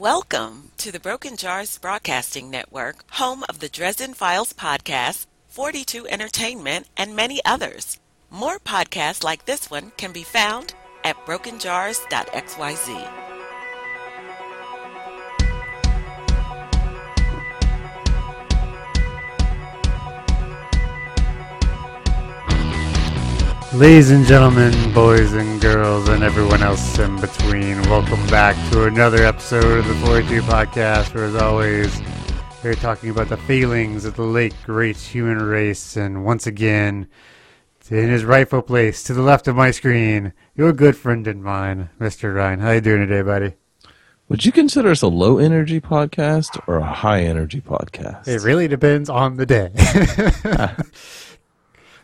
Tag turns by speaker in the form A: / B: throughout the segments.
A: Welcome to the Broken Jars Broadcasting Network, home of the Dresden Files podcast, 42 Entertainment, and many others. More podcasts like this one can be found at brokenjars.xyz.
B: Ladies and gentlemen, boys and girls, and everyone else in between, welcome back to another episode of the 42 Podcast, where as always, we're talking about the feelings of the late great human race, and once again, in his rightful place, to the left of my screen, your good friend and mine, Mr. Ryan. How you doing today, buddy?
C: Would you consider us a low energy podcast or a high energy podcast?
B: It really depends on the day.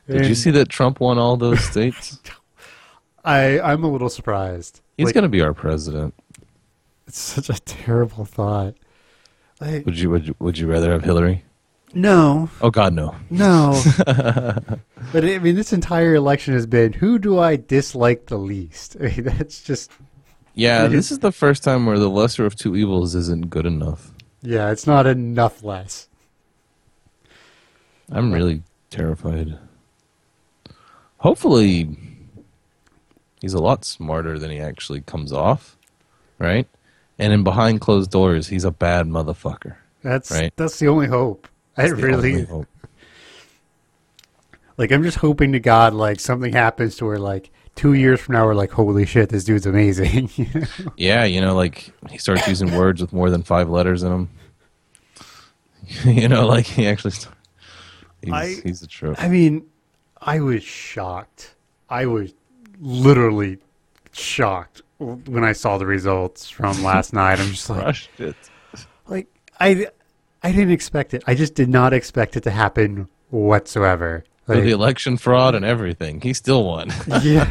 C: Did you see that Trump won all those states?
B: I I'm a little surprised.
C: He's
B: Like,
C: going to be our president.
B: It's such a terrible thought. Like,
C: Would you would you, would you rather have Hillary?
B: no,
C: Oh God, no.
B: no. but I mean, this entire election has been who do I dislike the least? I mean, that's just
C: Yeah, this is the first time where the lesser of two evils isn't good enough.
B: yeah, it's not enough less.
C: I'm really terrified. Hopefully, he's a lot smarter than he actually comes off, right? And in behind closed doors, he's a bad motherfucker.
B: That's
C: Right.
B: that's the only hope. I
C: That's the
B: really
C: hope.
B: like. I'm just hoping to God like something happens to where like two years from now we're like, holy shit, this dude's amazing. You know?
C: Yeah, you know, like he starts using words with more than five letters in them. you know, like he actually. st- He's,
B: I-
C: he's a trip.
B: I mean, I was shocked. I was literally shocked when I saw the results from last night. I'm just like,
C: Crushed it.
B: like I, I didn't expect it. I just did not expect it to happen whatsoever. Like,
C: the election fraud and everything, he still won.
B: yeah,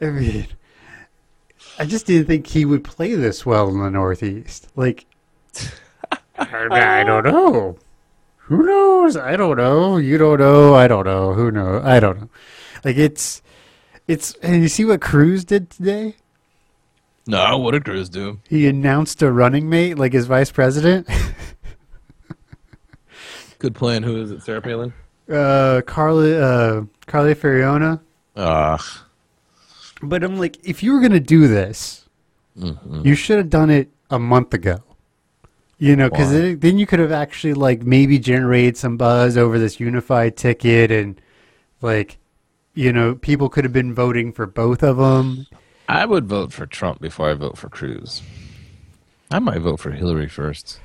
B: I mean, I just didn't think he would play this well in the Northeast. Like, I, I don't know. Who knows? I don't know. You don't know. I don't know. Who knows? I don't know. Like it's, it's. And you see what Cruz did today?
C: no, what did Cruz do?
B: He announced a running mate, like his vice president.
C: Good plan. Who is it? Sarah Palin?
B: uh, Carly, uh, Carly Fiorina.
C: Ah,
B: But I'm like, if you were gonna do this,
C: mhm.
B: you should have done it a month ago. You know, because then you could have actually like maybe generated some buzz over this unified ticket, and like, you know, people could have been voting for both of them.
C: I would vote for Trump before I vote for Cruz. I might vote for Hillary first.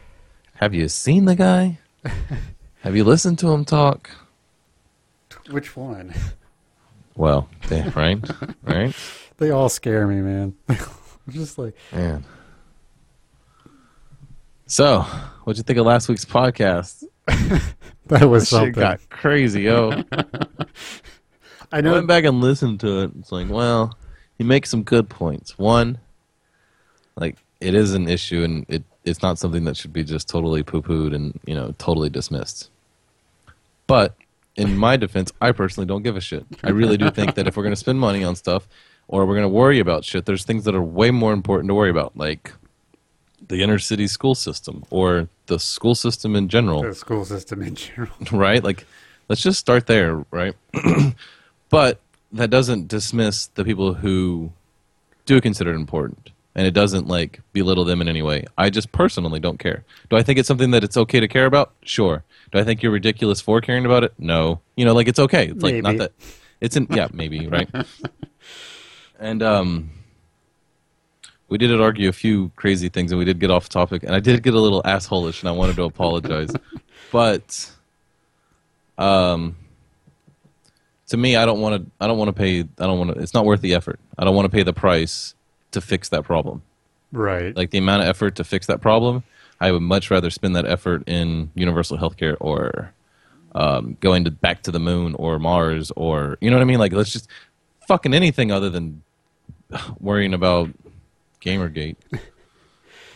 C: Have you seen the guy? Have you listened to him talk?
B: Which one?
C: Well, they, right, right,
B: They all scare me, man. I'm just like,
C: man. So, what'd you think of last week's podcast?
B: that was
C: Shit
B: something.
C: got crazy, yo.
B: I know.
C: I
B: know.
C: went back and listened to it. It's like, well, he makes some good points. One, like it is an issue, and it it's not something that should be just totally poo pooed and you know totally dismissed. But in my defense, I personally don't give a shit. I really do think that if we're going to spend money on stuff, or we're going to worry about shit, there's things that are way more important to worry about, like the inner city school system or the school system in general
B: the school system in general.
C: right? Like, let's just start there, right? but that doesn't dismiss the people who do consider it important, and it doesn't like belittle them in any way. I just personally don't care. Do I think it's something that it's okay to care about? Sure. Do I think you're ridiculous for caring about it? No. You know, like it's okay. It's like not that. It's in yeah, maybe right. and um, we did argue a few crazy things, and we did get off topic, and I did get a little assholeish, and I wanted to apologize, but um, to me, I don't want to. I don't want to pay. I don't want to. It's not worth the effort. I don't want to pay the price to fix that problem.
B: Right.
C: Like the amount of effort to fix that problem, I would much rather spend that effort in universal healthcare or um, going to back to the moon or Mars or you know what I mean. Like let's just fucking anything other than worrying about Gamergate.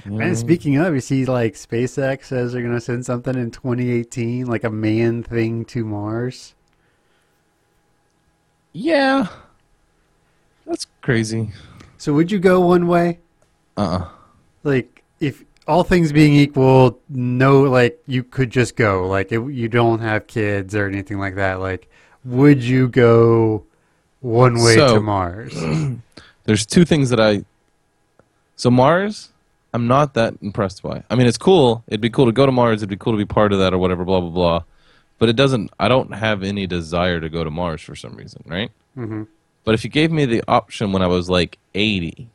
B: And speaking of, you see, like SpaceX says they're going to send something in 2018, like a man thing to Mars.
C: Yeah, that's crazy.
B: So would you go one way?
C: Uh. uh
B: Like, if all things being equal, no, like you could just go. Like it, you don't have kids or anything like that. Like, would you go one way
C: So-
B: to Mars?
C: There's two things that I. So Mars, I'm not that impressed by. I mean, it's cool. It'd be cool to go to Mars. It'd be cool to be part of that or whatever. Blah blah blah. But it doesn't. I don't have any desire to go to Mars for some reason, right?
B: hmm
C: But if you gave me the option when I was like 80,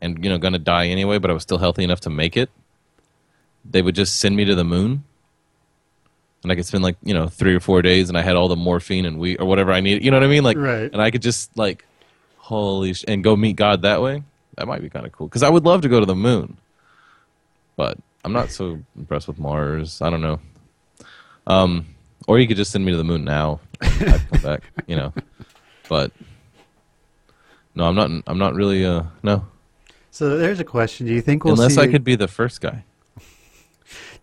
C: and you know gonna die anyway, but I was still healthy enough to make it, they would just send me to the moon, and I could spend like you know three or four days, and I had all the morphine and weed or whatever I needed. You know what I mean? Like,
B: Right.
C: and I could just like, holy sh- and go meet God that way. That might be kind of cool because I would love to go to the moon, but I'm not so impressed with Mars. I don't know. Um, or you could just send me to the moon now. I'd come back, you know. But no, I'm not. I'm not really. Uh, no,
B: So there's a question. Do you think we'll
C: unless? I could be the first guy.
B: Do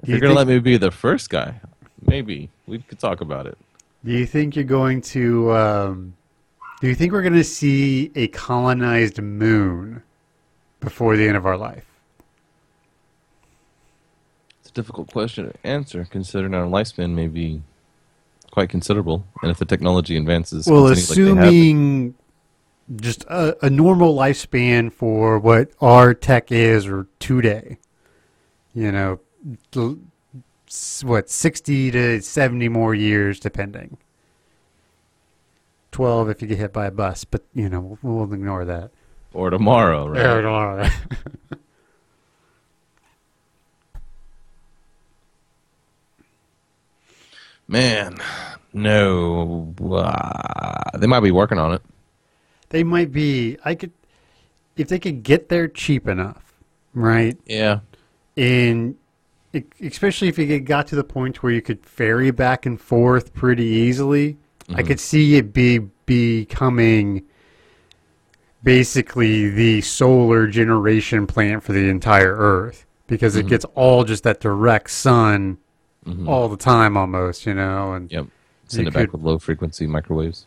C: you're
B: you
C: gonna let me be the first guy, maybe we could talk about it.
B: Do you think you're going to? Um, do you think we're going to see a colonized moon before the end of our life?
C: It's a difficult question to answer, considering our lifespan may be quite considerable, and if the technology advances,
B: Well,
C: continue like have
B: assuming just a, a normal lifespan for what our tech is or today, you know, what sixty to seventy more years, depending. Twelve if you get hit by a bus, but you know we'll, we'll ignore that.
C: Or tomorrow, right?
B: Yeah, ignore that.
C: Man, no, uh, they might be working on it.
B: they might be. I could, if they could get there cheap enough, right?
C: Yeah,
B: and especially if it got to the point where you could ferry back and forth pretty easily, I could see it be becoming basically the solar generation plant for the entire Earth because it mm-hmm. gets all just that direct sun mm-hmm. all the time almost, you know, and
C: yep. Send it back with low frequency microwaves.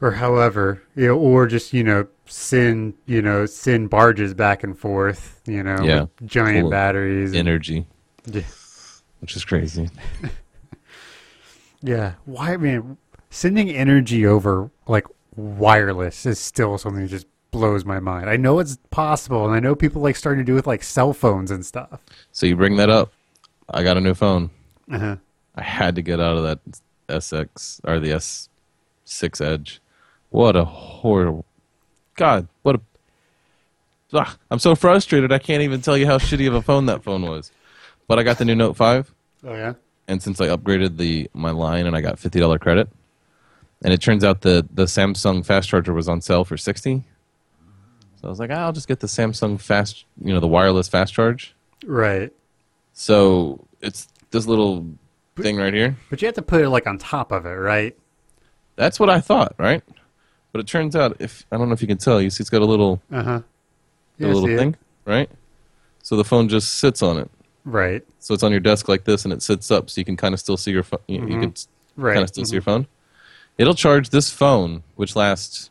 B: or however, you know, or just you know send you know send barges back and forth, you know,
C: Yeah.
B: giant batteries. and-
C: Energy,
B: Yeah.
C: which is crazy.
B: Yeah. Why? I mean, sending energy over like wireless is still something that just blows my mind. I know it's possible, and I know people like starting to do with like cell phones and stuff.
C: So you bring that up. I got a new phone.
B: Uh-huh.
C: I had to get out of that SX or the S6 Edge. What a horrible. God, what a. Ah, I'm so frustrated. I can't even tell you how shitty of a phone that phone was. But I got the new Note 5,
B: Oh yeah.
C: and since I upgraded the my line and I got fifty dollar credit, and it turns out the the Samsung fast charger was on sale for sixty. So I was like, ah, I'll just get the Samsung fast, you know, the wireless fast charge.
B: Right.
C: So it's this little thing right here.
B: But you have to put it like on top of it, right?
C: That's what I thought, right? But it turns out, if I don't know if you can tell, you see it's got a little,
B: Uh huh.
C: a little thing, right? So the phone just sits on it.
B: Right.
C: So it's on your desk like this, and it sits up, so you can kind of still see your phone. You, you can
B: Right.
C: kind of still see your phone. It'll charge this phone, which lasts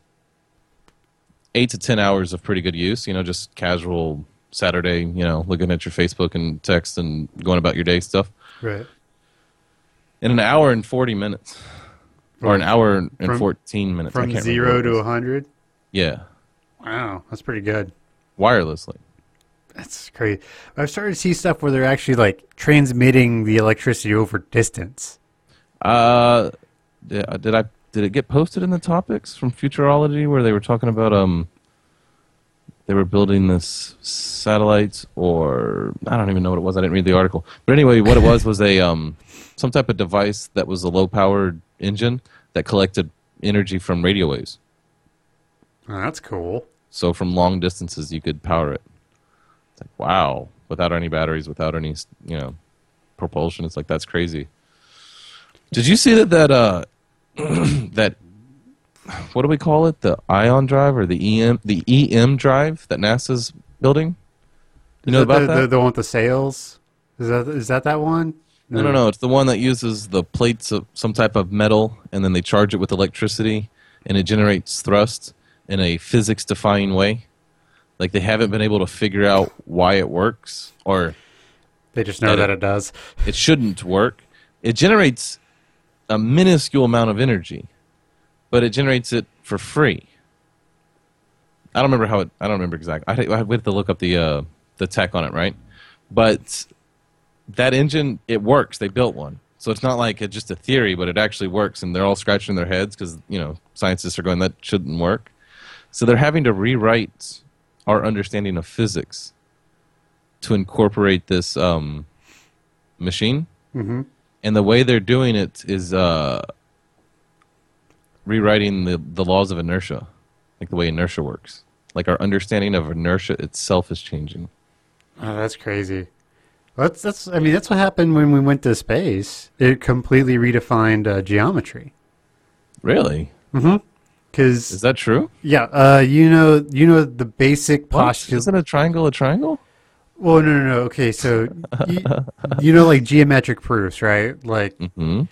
C: eight to ten hours of pretty good use. You know, just casual Saturday. You know, looking at your Facebook and text and going about your day stuff.
B: Right.
C: In an hour and forty minutes, or an hour and
B: From-
C: fourteen minutes.
B: From zero to a hundred.
C: yeah,
B: Wow, that's pretty good.
C: wirelessly.
B: That's crazy. I've started to see stuff where they're actually like transmitting the electricity over distance.
C: Uh, did I did it get posted in the topics from Futurology where they were talking about um they were building this satellites or I don't even know what it was. I didn't read the article. But anyway, what it was was a um some type of device that was a low powered engine that collected energy from radio waves.
B: Oh, that's cool.
C: So from long distances you could power it. It's like wow, without any batteries, without any you know propulsion. It's like that's crazy. Did you see that that uh that what do we call it? The ion drive or the EM the EM drive that NASA's building? You know
B: that
C: about
B: the,
C: that?
B: The, the one with the sails? Is that is that that one?
C: No, no, no. It's the one that uses the plates of some type of metal, and then they charge it with electricity, and it generates thrust in a physics-defying way. Like they haven't been able to figure out why it works, or
B: They just know
C: That
B: that
C: it-
B: it does.
C: it shouldn't work. It generates a minuscule amount of energy, but it generates it for free. I don't remember how it. I don't remember exactly. I, I have to look up the uh, the tech on it, right? But that engine, it works. They built one, so it's not like it's just a theory, but it actually works. And they're all scratching their heads because you know scientists are going that shouldn't work. So they're having to rewrite our understanding of physics to incorporate this um, machine
B: hmm
C: and the way they're doing it is uh, rewriting the, the laws of inertia, like the way inertia works. Like our understanding of inertia itself is changing.
B: Oh, that's crazy. That's that's. I mean, that's what happened when we went to space. It completely redefined uh, geometry.
C: Really?
B: Mm-hmm.
C: Is that true?
B: yeah, uh, you know, you know the basic postulate.
C: Isn't a triangle a triangle?
B: Well, no, no, no. Okay, so you, you know, like geometric proofs, right? Like,
C: hmm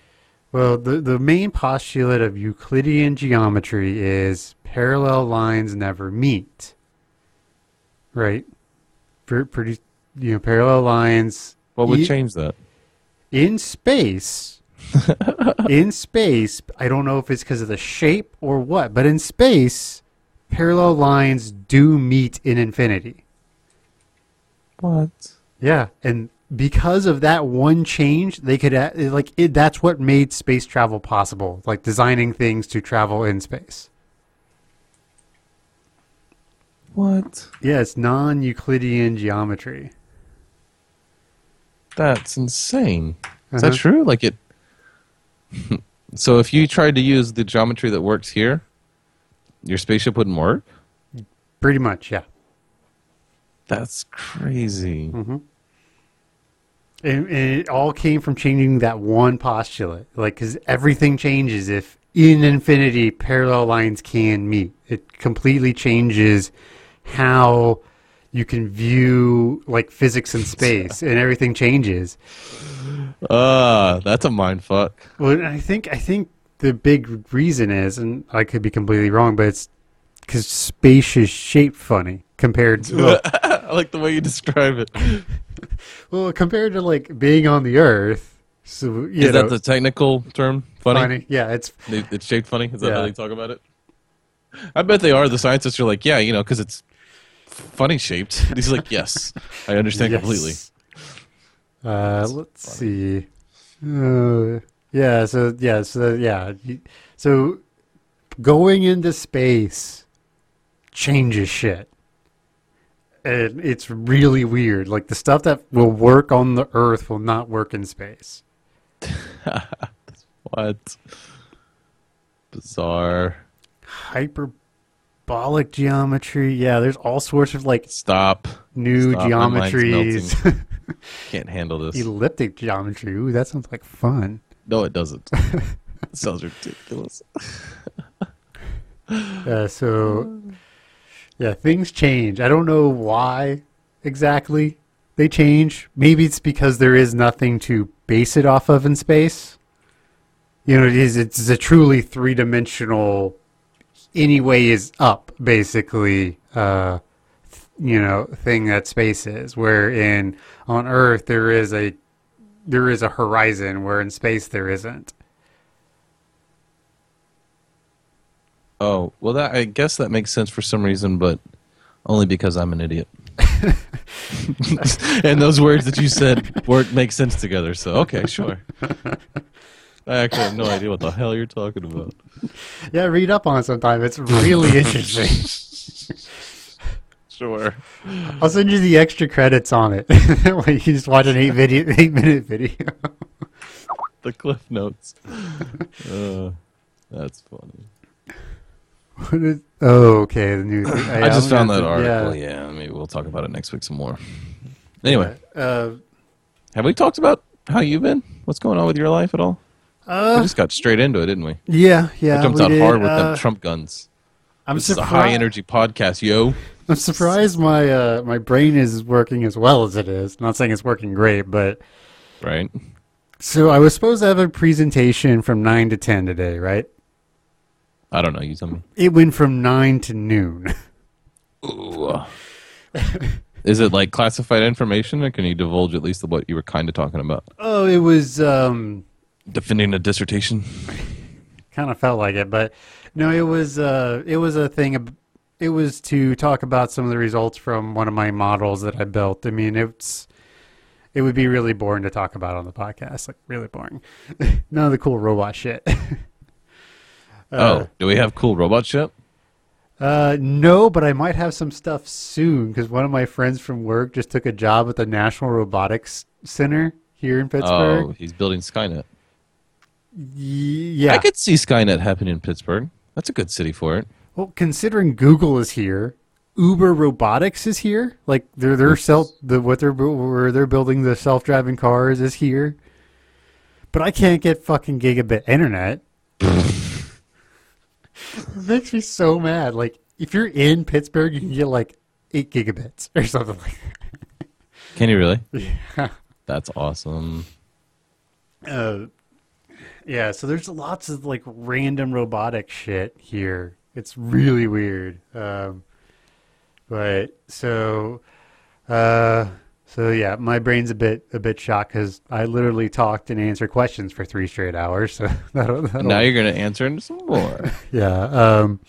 B: well, the the main postulate of Euclidean geometry is parallel lines never meet. Right? Pre- Pretty, you know, parallel lines.
C: What would
B: e-
C: change that?
B: in space? in space, I don't know if it's because of the shape or what, but in space, parallel lines do meet in infinity.
C: What?
B: Yeah, and because of that one change, they could like it, that's what made space travel possible, like designing things to travel in space.
C: What?
B: Yeah, it's non-Euclidean geometry.
C: That's insane. Is
B: Uh-huh.
C: that true? Like it. so if you tried to use the geometry that works here, your spaceship wouldn't work.
B: Pretty much, yeah.
C: That's crazy.
B: And, and it all came from changing that one postulate, like because everything changes if in infinity parallel lines can meet. It completely changes how you can view like physics and space, and everything changes.
C: Ah, that's a mind fuck.
B: Well, I think I think the big reason is, and I could be completely wrong, but it's because space is shaped funny compared to well,
C: I like the way you describe it.
B: well, compared to like being on the Earth. So you
C: Is
B: know,
C: that the technical term? Funny?
B: funny? Yeah, it's
C: It's shaped funny? Is that
B: Yeah.
C: how they talk about it? I bet they are. The scientists are like, yeah, you know, because it's funny shaped. And he's like, yes, I understand
B: Yes.
C: completely.
B: Uh, let's see. Uh, yeah. So yeah. So yeah. So going into space changes shit, and it's really weird. Like the stuff that will work on the Earth will not work in space.
C: What? Bizarre.
B: Hyperbolic geometry. Yeah. There's all sorts of like
C: Stop.
B: new
C: Stop,
B: geometries.
C: Can't handle this.
B: Elliptic geometry. Ooh, that sounds like fun.
C: No, it doesn't. it sounds ridiculous.
B: Uh, so, yeah, things change. I don't know why exactly they change. Maybe it's because there is nothing to base it off of in space. You know, it is. It's a truly three dimensional. Any way is up, basically. Uh, you know, thing that space is. Where in on Earth there is a there is a horizon, where in space there isn't.
C: Oh, well, that I guess that makes sense for some reason, but only because I'm an idiot. and those words that you said work make sense together. So okay, sure. I actually have no idea what the hell you're talking about.
B: Yeah, read up on it sometime. It's really interesting.
C: Sure.
B: I'll send you the extra credits on it. when you just watch an eight video, eight minute video.
C: The cliff notes. Uh, that's funny.
B: What is- oh, okay. The new. Thing.
C: I just found that
B: gonna-
C: article. Yeah. maybe we'll talk about it next week some more. Anyway,
B: Uh,
C: have we talked about how you've been? What's going on with your life at all? we
B: uh,
C: just got straight into it, didn't we?
B: yeah, yeah.
C: we jumped
B: we
C: out
B: did.
C: hard with
B: Uh,
C: them Trump guns.
B: I'm
C: this is a high energy podcast, yo.
B: I'm surprised my uh, my brain is working as well as it is. Not saying it's working great, but
C: Right?
B: so I was supposed to have a presentation from nine to ten today, right?
C: I don't know. You tell me.
B: It went from nine to noon.
C: Ooh. Is it like classified information, or can you divulge at least what you were kind of talking about?
B: Oh, it was um,
C: Defending a dissertation.
B: kind of felt like it, but no, it was uh, it was a thing. ab- It was to talk about some of the results from one of my models that I built. I mean, it's it would be really boring to talk about on the podcast, like really boring. None of the cool robot shit.
C: oh, do we have cool robot shit?
B: Uh, no, but I might have some stuff soon because one of my friends from work just took a job at the National Robotics Center here in Pittsburgh.
C: Oh, he's building Skynet.
B: Yeah.
C: I could see Skynet happening in Pittsburgh. That's a good city for it.
B: Well, considering Google is here, Uber Robotics is here. Like their their self the what they're where they're building the self driving cars is here. But I can't get fucking gigabit internet. it makes me so mad. Like if you're in Pittsburgh, you can get like eight gigabits or something like
C: Can you really?
B: Yeah.
C: That's awesome.
B: Uh, yeah, so there's lots of like random robotic shit here. It's really weird. Um, but so, uh, so yeah, my brain's a bit a bit shocked because I literally talked and answered questions for three straight hours. So that'll, that'll
C: Now you're gonna answer some more.
B: yeah. Um,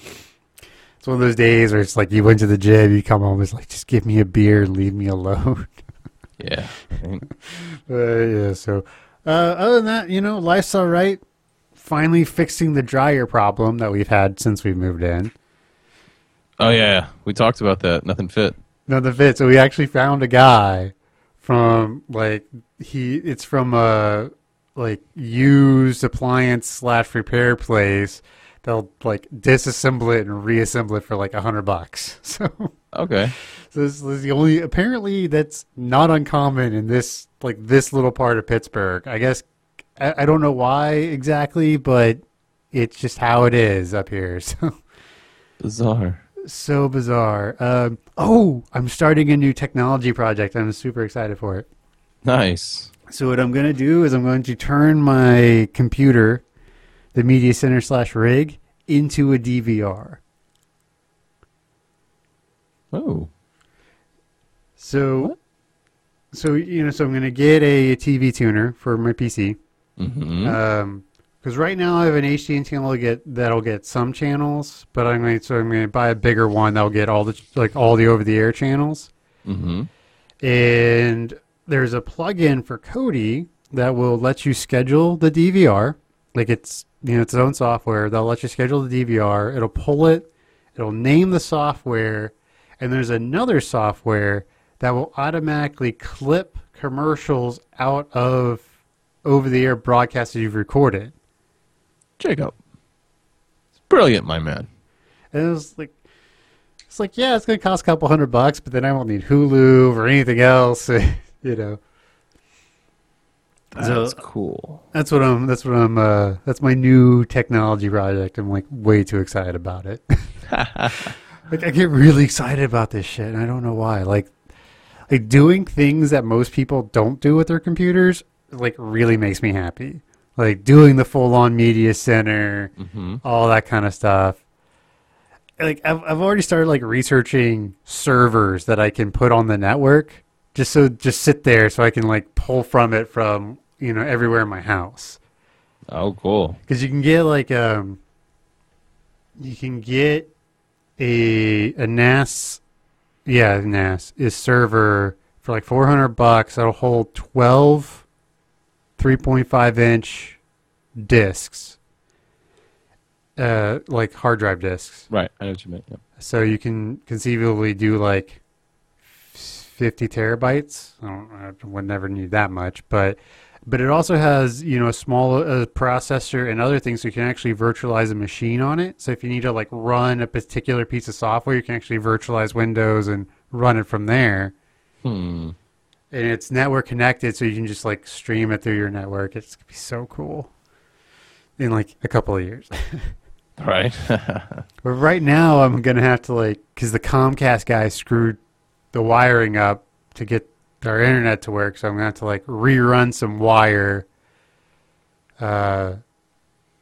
B: it's one of those days where it's like you went to the gym, you come home, it's like just give me a beer and leave me alone.
C: yeah.
B: Uh, yeah, so uh, other than that, you know, life's all right. Finally fixing the dryer problem that we've had since we moved in.
C: Oh yeah, we talked about that. Nothing fit.
B: Nothing fit. So we actually found a guy from like he. It's from a like used appliance slash repair place. They'll like disassemble it and reassemble it for like a hundred bucks. So.
C: Okay.
B: So this is the only apparently that's not uncommon in this like this little part of Pittsburgh. I guess I, I don't know why exactly, but it's just how it is up here. So
C: Bizarre.
B: so bizarre. Um, oh, I'm starting a new technology project. I'm super excited for it.
C: Nice.
B: So what I'm going to do is I'm going to turn my computer, the media center slash rig, into a DVR.
C: Oh.
B: So,
C: What?
B: so you know, so I'm gonna get a TV tuner for my PC.
C: Mm-hmm.
B: Um, because right now I have an HD channel get that'll get some channels, but I'm going to so I'm going to buy a bigger one that'll get all the like all the over the air channels.
C: mm-hmm.
B: And there's a plugin for Kodi that will let you schedule the DVR. Like it's you know it's its own software. that'll let you schedule the DVR. It'll pull it. It'll name the software, and there's another software that will automatically clip commercials out of over the air broadcasts that you've recorded.
C: Jacob. It's brilliant, my man.
B: And it was like, it's like, yeah, it's going to cost a couple hundred bucks, but then I won't need Hulu or anything else, you know. So-
C: That's cool.
B: That's what I'm. That's what I'm. Uh, that's my new technology project. I'm like way too excited about it. like I get really excited about this shit, and I don't know why. Like, like doing things that most people don't do with their computers, like really makes me happy. Like doing the full-on media center,
C: Mm-hmm.
B: all that kind of stuff. Like I've I've already started like researching servers that I can put on the network just so just sit there so I can like pull from it from you know everywhere in my house
C: Oh, cool.
B: because you can get like um you can get a a NAS yeah NAS is server for like 400 bucks that'll hold 12 3.5 inch discs uh like hard drive discs
C: Right. I know what you meant. Yeah.
B: so you can conceivably do like 50 terabytes. I, don't, I would never need that much, but but it also has you know a small uh, processor and other things, so you can actually virtualize a machine on it. So if you need to like run a particular piece of software, you can actually virtualize Windows and run it from there.
C: Hmm.
B: And it's network connected, so you can just like stream it through your network. It's gonna be so cool in like a couple of years.
C: Right.
B: But right now, I'm gonna have to like, cause the Comcast guy screwed the wiring up to get our internet to work. So I'm gonna have to like rerun some wire uh,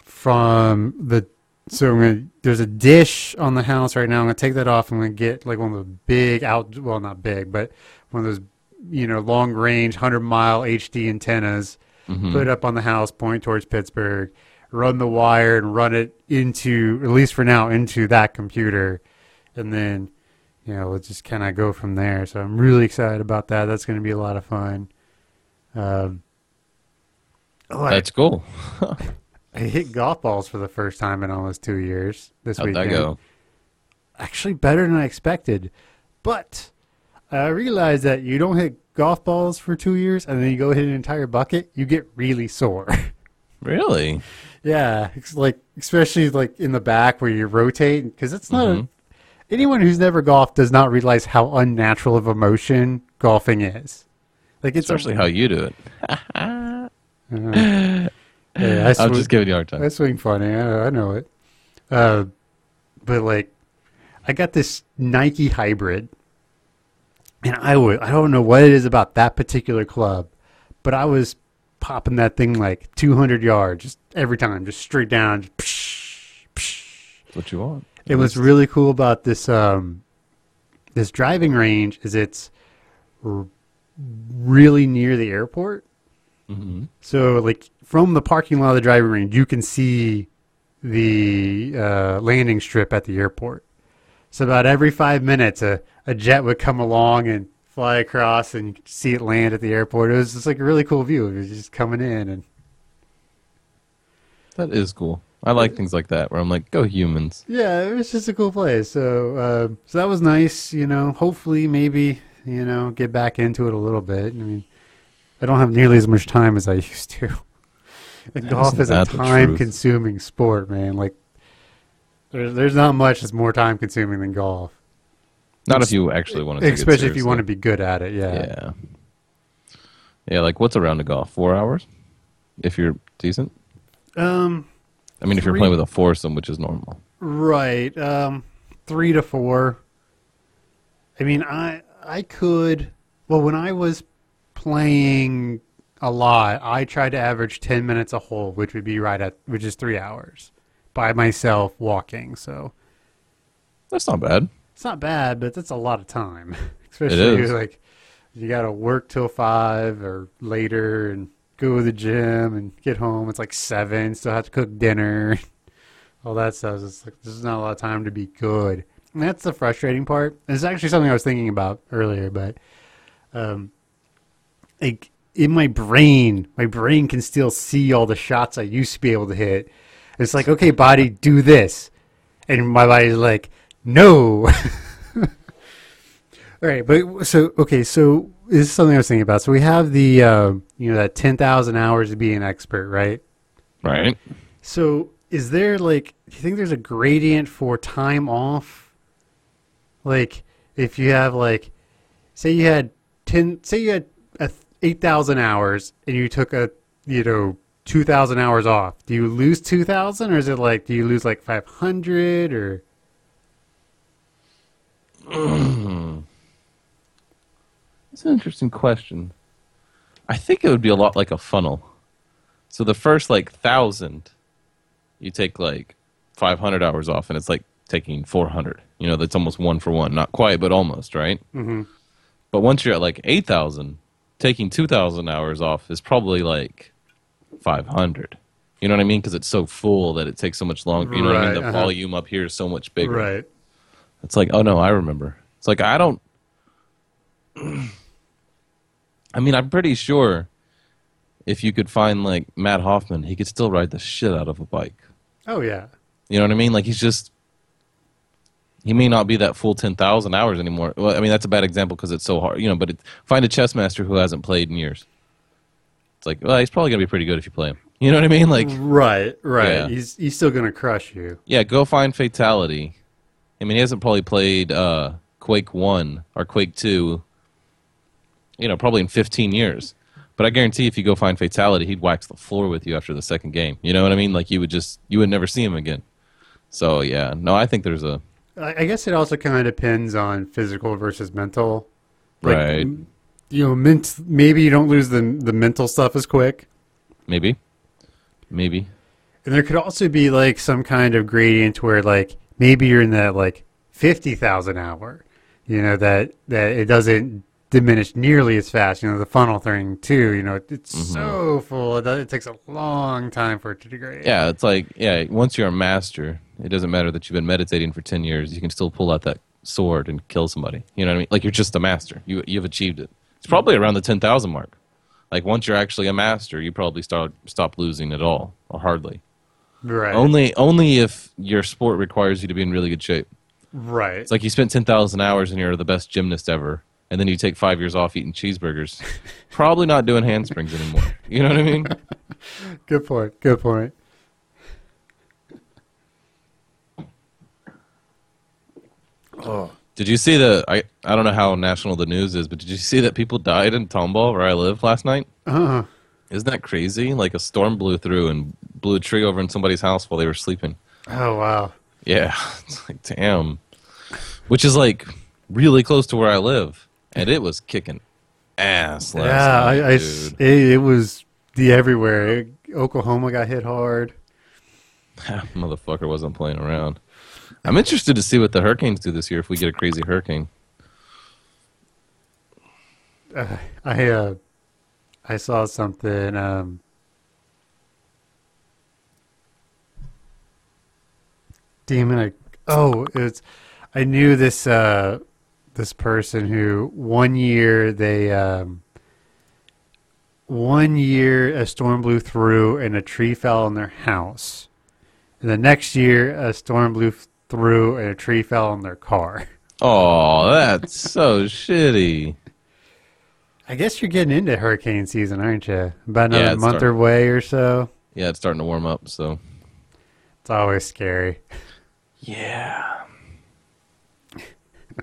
B: from the so I'm gonna, there's a dish on the house right now. I'm gonna take that off. I'm gonna get like one of the big out, well, not big, but one of those, you know, long range, hundred mile HD antennas.
C: Mhm.
B: Put it up on the house, point towards Pittsburgh. Run the wire and run it into, at least for now, into that computer, and then, you know, we'll just kind of go from there. So I'm really excited about that. That's gonna be a lot of fun. Um, oh,
C: That's cool.
B: I hit golf balls for the first time in almost two years this
C: How'd
B: weekend. Actually, better than I expected. But I realized that you don't hit golf balls for two years and then you go hit an entire bucket, you get really sore.
C: Really?
B: yeah, it's like especially like in the back where you rotate because it's not.
C: Mhm.
B: A, anyone who's never golfed does not realize how unnatural of a motion golfing is. Like it's
C: Especially how you do it.
B: how. yeah, I
C: I'm just giving you a hard
B: I
C: time.
B: swing funny. I, I know it. Uh, but like, I got this Nike hybrid, and I would I don't know what it is about that particular club, but I was popping that thing like 200 yards just every time, just straight down. Just psh, psh.
C: That's what you want.
B: It was really cool about this um, this driving range is it's r- really near the airport.
C: hmm
B: So, like from the parking lot of the driving range, you can see the uh, landing strip at the airport. So, about every five minutes, a, a jet would come along and fly across, and see it land at the airport. It was just like a really cool view. It was just coming in, and
C: That is cool. I like things like that where I'm like, go humans.
B: yeah, it was just a cool place. So, uh, so that was nice. You know, hopefully, maybe you know, get back into it a little bit. I mean, I don't have nearly as much time as I used to. And golf
C: Isn't
B: a
C: that the truth?
B: time-consuming sport, man. Like, there's there's not much that's more time-consuming than golf,
C: Not if you actually want to.
B: Especially if you want to be good at it. Yeah.
C: Yeah. Yeah, like what's a round of golf? Four hours, if you're decent.
B: Um.
C: I mean, if you're playing with a foursome, which is normal.
B: Right. Um. Three to four. I mean, I I could. Well, when I was playing a lot, I tried to average ten minutes a hole, which would be right at which is three hours by myself walking. So
C: That's not bad.
B: it's not bad, but that's a lot of time, especially like you got to work till five or later and go to the gym and get home. It's like seven. Still have to cook dinner. All that stuff. It's like this is not a lot of time to be good. And that's the frustrating part. It's actually something I was thinking about earlier, but um, like in my brain, my brain can still see all the shots I used to be able to hit. It's like, okay, body, do this, and my body's like, no. all right, but so okay, so this is something I was thinking about. So we have the uh, you know that ten thousand hours to be an expert, right?
C: Right.
B: So is there like do you think there's a gradient for time off? Like if you have like say you had 10 say you had 8000 hours and you took a you know 2000 hours off. Do you lose 2000 or is it like do you lose like 500 or
C: That's an interesting question. I think it would be a lot like a funnel. So the first like thousand, you take like 500 hours off, and it's like taking 400. You know, that's almost one for one. Not quite, but almost, right?
B: Mm-hmm.
C: But once you're at like 8,000, taking 2,000 hours off is probably like 500. You know what I mean? Because it's so full that it takes so much longer. You know what I mean? The
B: uh-huh.
C: volume up here is so much bigger.
B: right?
C: It's like, oh no, I remember. It's like I don't. I mean, I'm pretty sure if you could find like Mat Hoffman, he could still ride the shit out of a bike.
B: Oh yeah.
C: You know what I mean? Like he's just. He may not be that full ten thousand hours anymore. Well, I mean that's a bad example because it's so hard, you know. But it, find a chess master who hasn't played in years. Like, well, he's probably gonna be pretty good if you play him. You know what I mean? Like,
B: Right, right.
C: Yeah.
B: He's he's still going to crush you.
C: Yeah, go find Fatal1ty. I mean, he hasn't probably played uh, Quake 1 or Quake 2, you know, probably in 15 years. But I guarantee if you go find Fatal1ty, he'd wax the floor with you after the second game. You know what I mean? Like, you would just, you would never see him again. So, yeah, no, I think there's a.
B: I guess it also kind of depends on physical versus mental. Like,
C: Right.
B: You know, ment- maybe you don't lose the the mental stuff as quick.
C: maybe, maybe.
B: And there could also be like some kind of gradient where like maybe you're in that like fifty thousand hour, you know that that it doesn't diminish nearly as fast. You know the funnel thing too. You know it's mm-hmm. so full. It, does- it takes a long time for it to degrade.
C: Yeah, it's like yeah. Once you're a master, it doesn't matter that you've been meditating for ten years. You can still pull out that sword and kill somebody. You know what I mean? Like you're just a master. You you've achieved it. It's probably around the ten thousand mark. Like once you're actually a master, you probably start stop losing at all or hardly.
B: right.
C: Only only if your sport requires you to be in really good shape.
B: right.
C: It's like you spent ten thousand hours and you're the best gymnast ever, and then you take five years off eating cheeseburgers. probably not doing handsprings anymore. You know what I mean?
B: good point. Good point. Oh.
C: Did you see the? I I don't know how national the news is, but did you see that people died in Tomball, where I live, last night?
B: Uh,
C: Isn't that crazy? Like a storm blew through and blew a tree over in somebody's house while they were sleeping.
B: oh wow.
C: Yeah, it's like damn. Which is like really close to where I live, and it was kicking ass last
B: yeah,
C: night,
B: I, I it, it was the everywhere. Oklahoma got hit hard.
C: Motherfucker wasn't playing around. I'm interested to see what the hurricanes do this year if we get a crazy hurricane.
B: Uh, I uh, I saw something. Um! I, oh, it's. I knew this uh, this person who one year they um, one year a storm blew through and a tree fell on their house, and the next year a storm blew through and a tree fell on their car.
C: Oh, that's so shitty.
B: I guess you're getting into hurricane season, aren't you? About
C: Yeah,
B: another
C: it's
B: month
C: starting.
B: away or so.
C: Yeah, it's starting to warm up, so
B: It's always scary.
C: Yeah.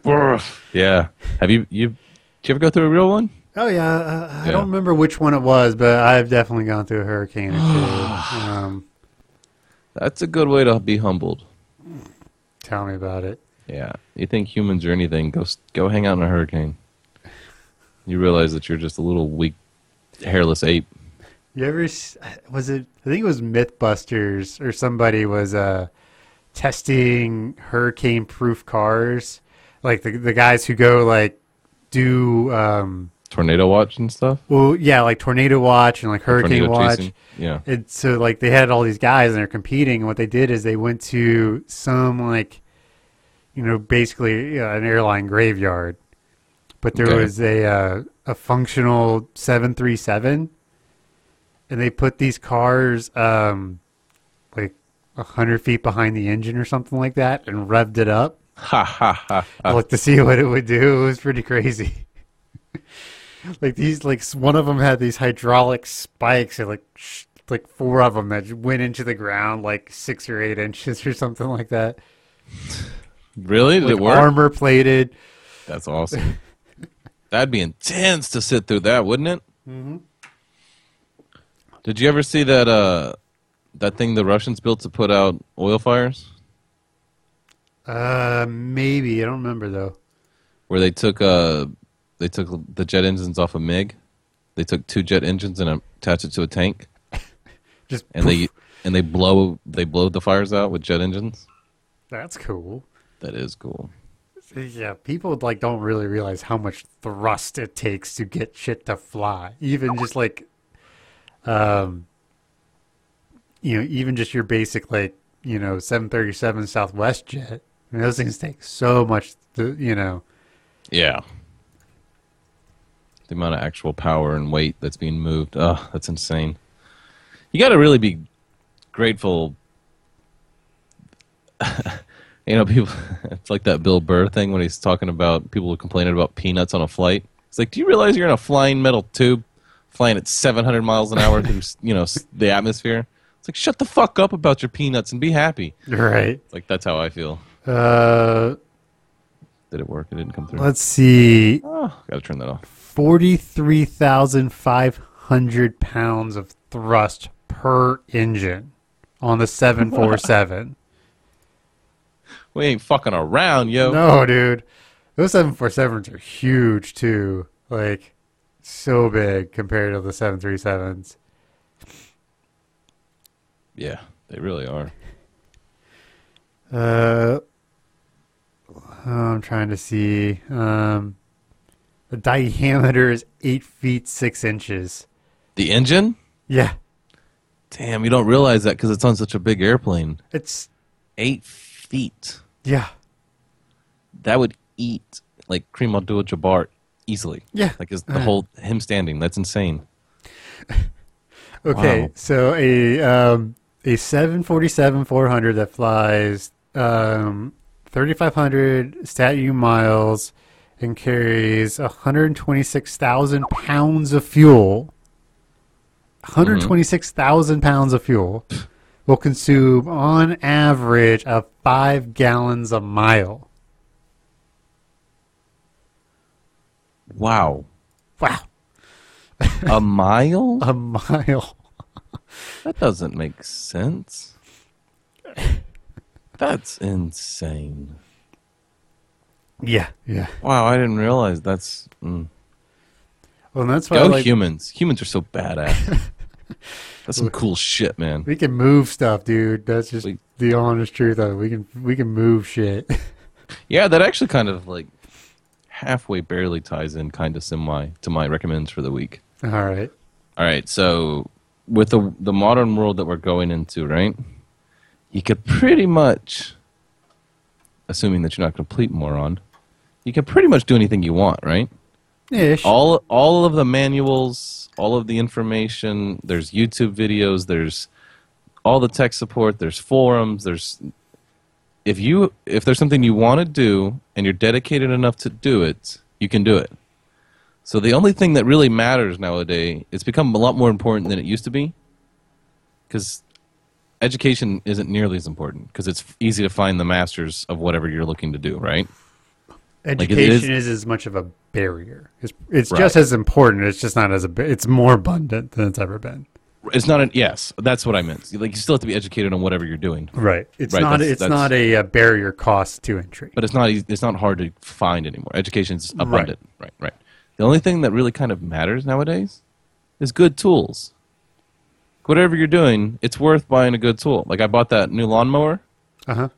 C: yeah. Have you you did you ever go through a real one?
B: Oh yeah, uh, I
C: Yeah.
B: don't remember which one it was, but I've definitely gone through a hurricane or two. um,
C: That's a good way to be humbled.
B: Tell me about it.
C: Yeah. You think humans are anything? Go go hang out in a hurricane. You realize that you're just a little weak, hairless ape.
B: You ever was it? I think it was MythBusters or somebody was uh, testing hurricane-proof cars, like the the guys who go like do um,
C: Tornado watch and stuff.
B: well, yeah, like tornado watch and like hurricane
C: Tornado
B: watch.
C: chasing. Yeah.
B: And so like they had all these guys and they're competing and what they did is they went to some like you know basically uh, an airline graveyard but there
C: Okay.
B: was a uh, a functional 737 and they put these cars um like a hundred feet behind the engine or something like that and revved it up
C: Ha ha ha. ha.
B: like to see what it would do. It was pretty crazy. like these, like one of them had these hydraulic spikes, and like sh- like four of them that went into the ground like six or eight inches or something like that.
C: Really? Did
B: Like
C: it work?
B: armor plated.
C: That's awesome. That'd be intense to sit through that, wouldn't it? Mm-hmm. Did you ever see that uh that thing the Russians built to put out oil fires?
B: Uh, maybe I don't remember though.
C: Where they took uh they took the jet engines off a MiG. They took two jet engines and attached it to a tank,
B: Just
C: and they and they blow they blow the fires out with jet engines.
B: that's cool.
C: That is cool.
B: Yeah, people like don't really realize how much thrust it takes to get shit to fly. Even just like, um, you know, even just your basic like you know 737 Southwest jet. I mean, those things take so much. To, you know,
C: Yeah. The amount of actual power and weight that's being moved. Oh, that's insane. You got to really be grateful. you know, people, it's like that Bill Burr thing when he's talking about people who complaining about peanuts on a flight. It's like, do you realize you're in a flying metal tube flying at 700 miles an hour through, you know the atmosphere? It's like, shut the fuck up about your peanuts and be happy.
B: right?
C: It's like, that's how I feel.
B: Uh,
C: Did it work? It didn't come through.
B: let's see,
C: Oh, got to turn that off.
B: Forty-three thousand five hundred pounds of thrust per engine on the 747.
C: We ain't fucking around, yo.
B: No, dude. Those 747s are huge too. Like so big compared to the 737s.
C: Yeah, They really are.
B: Uh, I'm trying to see. Um, the diameter is eight feet six inches.
C: The engine?
B: Yeah,
C: Damn, you don't realize that because it's on such a big airplane.
B: it's
C: Eight feet.
B: yeah,
C: That would eat like Kareem Abdul-Jabbar easily.
B: yeah.
C: Like is the
B: Uh.
C: whole him standing. That's insane.
B: Okay,
C: Wow.
B: so a um, a 747 400 that flies um, 3,500 statute miles and carries 126,000 pounds of fuel. 126,000 pounds of fuel will consume on average of five gallons a mile.
C: Wow.
B: Wow,
C: a mile?
B: a mile.
C: That doesn't make sense. That's insane.
B: Yeah, yeah.
C: Wow, I didn't realize that's. Mm.
B: Well, and that's why
C: Go
B: like,
C: humans. Humans are so badass. that's some cool shit, man.
B: We can move stuff, dude. That's just
C: We-
B: the honest truth of it. We can we can move shit.
C: Yeah, that actually kind of like halfway barely ties in kind of semi to my recommends for the week.
B: All right.
C: All right, so with the the modern world that we're going into, right? You could pretty much, assuming that you're not a complete moron, you can pretty much do anything you want, right?
B: Ish.
C: All all of the manuals, all of the information. There's YouTube videos. There's all the tech support. There's forums. There's if you if there's something you want to do and you're dedicated enough to do it, you can do it. So the only thing that really matters nowadays, it's become a lot more important than it used to be, because education isn't nearly as important because it's easy to find the masters of whatever you're looking to do, right?
B: Education
C: is-
B: is, as much of a barrier. It's it's
C: Right.
B: just as important. It's just not as a. It's more abundant than it's ever been.
C: It's not an yes. That's what I meant. Like you still have to be educated on whatever you're doing,
B: Right. It's
C: Right,
B: not.
C: that's-
B: It's
C: that's-
B: not a, uh barrier cost to entry.
C: but it's not. It's not hard to find anymore. Education's abundant. Right. Right. The only thing that really kind of matters nowadays is good tools. Whatever you're doing, it's worth buying a good tool. Like I bought that new lawnmower,
B: Uh huh.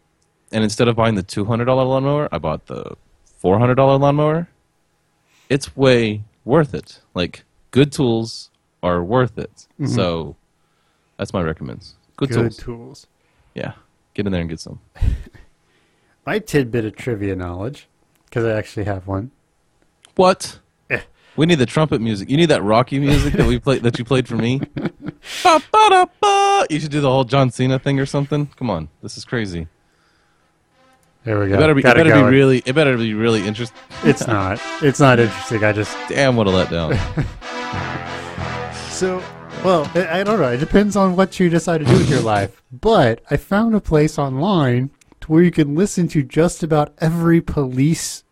C: and instead of buying the two hundred dollar lawnmower, I bought the four hundred dollar lawnmower. It's way worth it. Like good tools are worth it. So that's my recommends. Good,
B: Good
C: tools.
B: tools.
C: Yeah. Get in there and get some.
B: My tidbit of trivia knowledge, because I actually have one.
C: What?
B: Yeah.
C: We need the trumpet music. You need that Rocky music that we played that you played for me. Ba, ba, ba. You should do the whole John Cena thing or something. Come on, this is crazy.
B: There we go.
C: It better be. It better be
B: going.
C: really. It better be really interesting.
B: It's not. It's not interesting. I just
C: Damn, what a letdown.
B: So, well, I I don't know. It depends on what you decide to do with your life. But I found a place online to where you can listen to just about every police,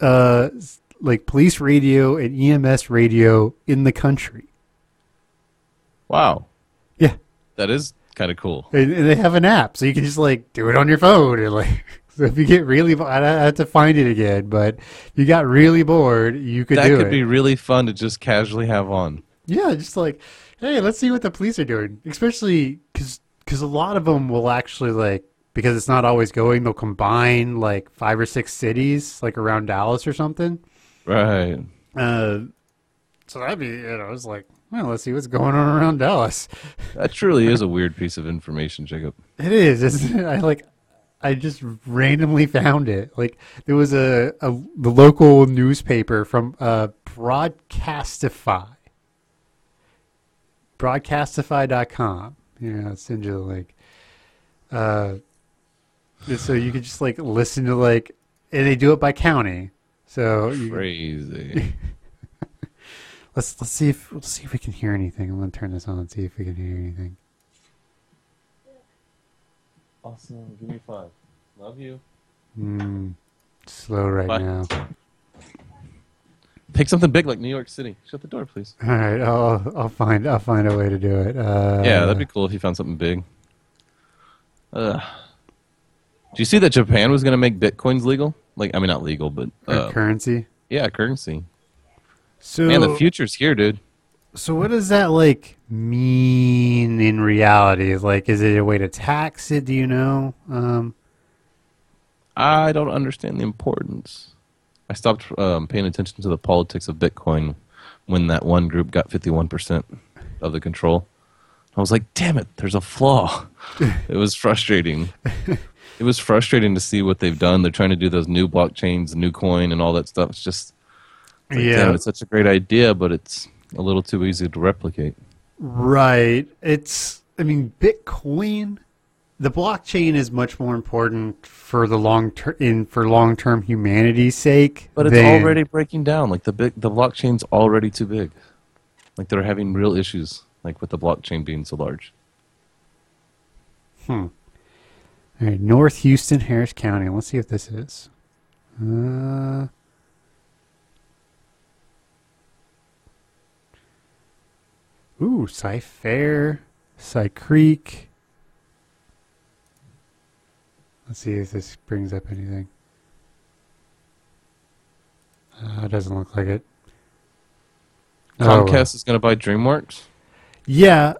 B: uh, s- like police radio and EMS radio in the country.
C: wow,
B: Yeah,
C: that is kind of cool.
B: and, and they have an app, so you can just like do it on your phone. And like, so if you get really, bo- I I have to find it again. But if you got really bored, you could
C: That
B: do
C: could
B: it.
C: be really fun to just casually have on.
B: Yeah, just like, hey, let's see what the police are doing. Especially because because a lot of them will actually like because it's not always going. They'll combine like five or six cities, like around Dallas or something.
C: Right.
B: Uh, so that'd be you know, was like, well, let's see what's going on around Dallas.
C: That truly is a weird piece of information, Jacob.
B: It is, isn't it? I like. I just randomly found it. Like there was a, a the local newspaper from uh, Broadcastify. Broadcastify.com. Yeah, I'll send you the link. Uh, so you could just like listen to like, and they do it by county. So you,
C: Crazy.
B: let's let's see if let's see if we can hear anything. I'm gonna turn this on and see if we can hear anything.
C: awesome. Give me five. Love you.
B: Mm, slow right
C: Bye.
B: now.
C: Pick something big like New York City. Shut the door, please.
B: All right, I'll I'll find I'll find a way to do it. Uh,
C: Yeah, that'd be cool if you found something big. Ugh. Do you see that Japan was going to make bitcoins legal? Like, I mean, not legal, but uh,
B: currency.
C: yeah, currency.
B: So
C: Man, the future's here, dude.
B: So what does that like mean in reality? Like, is it a way to tax it? Do you know? Um,
C: I don't understand the importance. I stopped um, paying attention to the politics of Bitcoin when that one group got 51% of the control. I was like, damn it, there's a flaw. it was frustrating. it was frustrating to see what they've done. They're trying to do those new blockchains, new coin, and all that stuff. It's just, it's like,
B: Yeah.
C: damn, it's such a great idea, but it's a little too easy to replicate.
B: right. It's. I mean, Bitcoin. The blockchain is much more important for the long term in for long term humanity's sake.
C: But it's
B: than-
C: already breaking down. Like the big, the blockchain's already too big. Like they're having real issues, like with the blockchain being so large. Hmm.
B: All right, North Houston, Harris County. Let's see if this is. Uh, ooh, Cy Fair, Cy Creek. Let's see if this brings up anything. Uh, it doesn't look like it. Oh.
C: Comcast is going to buy DreamWorks.
B: Yeah,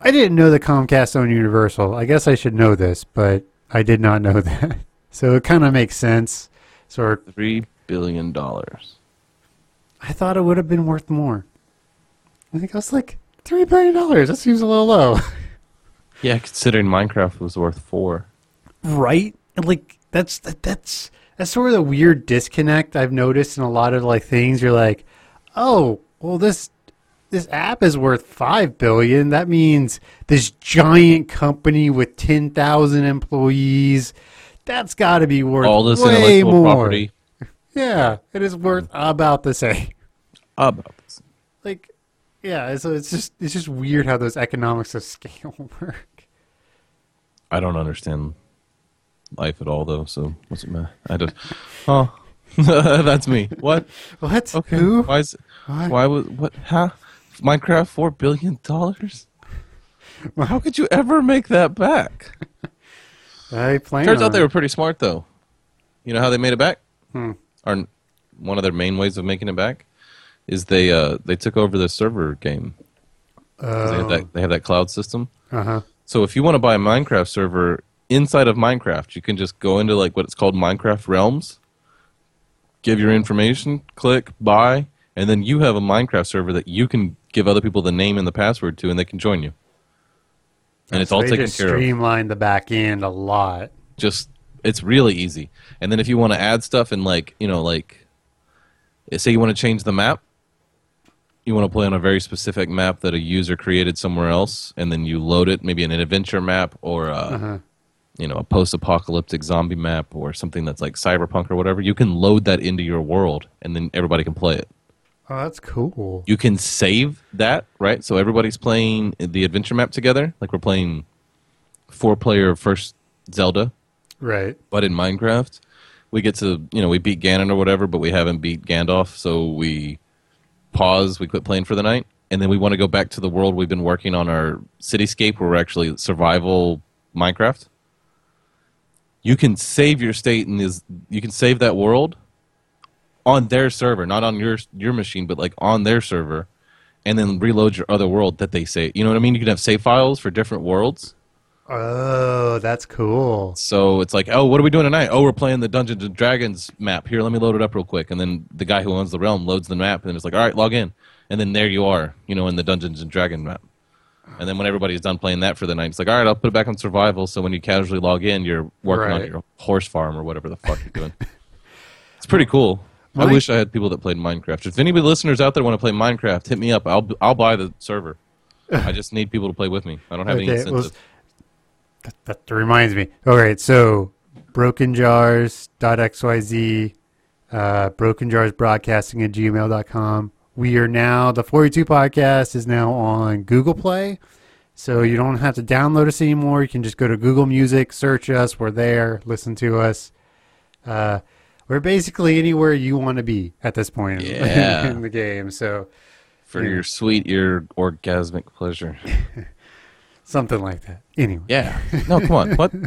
B: I didn't know that Comcast owned Universal. I guess I should know this, but I did not know that. So it kind of makes sense. Sort
C: Three billion dollars.
B: I thought it would have been worth more. I think I was like three billion dollars. That seems a little low,
C: Yeah, considering Minecraft was worth four.
B: right? And like that's that, that's that's sort of the weird disconnect I've noticed in a lot of like things. You're like, oh, well this this app is worth five billion. That means this giant company with ten thousand employees. That's got to be worth
C: All this
B: way
C: intellectual
B: more.
C: property
B: Yeah, it is worth about the same.
C: about this.
B: Like, yeah, so it's just it's just weird how those economics of scale work.
C: I don't understand life at all, though. So what's it matter? I just, oh, that's me. What?
B: What?
C: Okay.
B: Who?
C: Why is?
B: What?
C: Why was what? Huh? Minecraft four billion dollars? How could you ever make that back?
B: I plan.
C: Turns out they were pretty smart, though. You know how they made it back?
B: Hmm.
C: Or one of their main ways of making it back is they uh, they took over the server game. 'Cause They have
B: Oh,
C: that they have that cloud system.
B: uh huh.
C: So if you want to buy a Minecraft server inside of Minecraft, you can just go into like what it's called Minecraft Realms, give your information, click buy, and then you have a Minecraft server that you can give other people the name and the password to, and they can join you. And it's
B: So
C: all taken
B: just
C: care of.
B: Streamlined the back end a lot.
C: Just it's really easy. And then if you want to add stuff and like you know like, say you want to change the map. You want to play on a very specific map that a user created somewhere else, and then you load it, maybe an adventure map or a,
B: Uh-huh.
C: you know a post-apocalyptic zombie map or something that's like cyberpunk or whatever you can load that into your world and then everybody can play it
B: Oh, that's cool.
C: you can save that right so everybody's playing the adventure map together like we're playing four player first zelda
B: Right.
C: but in minecraft we get to you know we beat ganon or whatever but we haven't beat gandalf so we pause we quit playing for the night and then we want to go back to the world we've been working on our cityscape where we're actually survival minecraft you can save your state and is you can save that world on their server not on your your machine but like on their server and then reload your other world that they say you know what i mean you can have save files for different worlds
B: Oh, that's cool.
C: so it's like, oh, what are we doing tonight? Oh, we're playing the Dungeons and Dragons map. Here, let me load it up real quick. And then the guy who owns the realm loads the map, and it's like, all right, log in. And then there you are, you know, in the Dungeons and Dragons map. And then when everybody's done playing that for the night, it's like, all right, I'll put it back on survival. So when you casually log in, you're working on your horse farm or whatever the fuck you're doing. it's pretty cool. I wish I had people that played Minecraft. If any of the listeners out there want to play Minecraft, hit me up. I'll I'll buy the server. I just need people to play with me. I don't have any
B: Okay,
C: incentive.
B: well, That, that reminds me. All right, so brokenjars.xyz, uh, brokenjarsbroadcasting at gmail.com. We are now, the 42 podcast is now on Google Play. So you don't have to download us anymore. You can just go to Google Music, search us. We're there. Listen to us. Uh, we're basically anywhere you want to be at this point in-
C: Yeah.
B: in the game. So
C: for
B: Yeah.
C: your sweet ear orgasmic pleasure.
B: something like that. Anyway,
C: Yeah. No, come on. What?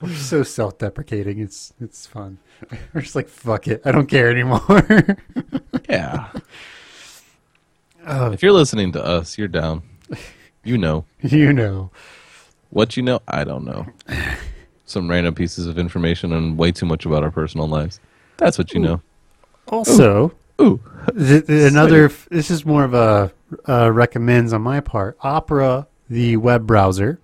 B: we're so self-deprecating. It's it's fun. We're just like fuck it. I don't care anymore.
C: Yeah.
B: Oh,
C: If you're listening to us, you're down. You know.
B: you know.
C: What you know, I don't know. Some random pieces of information and way too much about our personal lives. That's what you know.
B: Also,
C: Ooh.
B: th- th- another. This is more of a uh, recommends on my part. Opera, the web browser,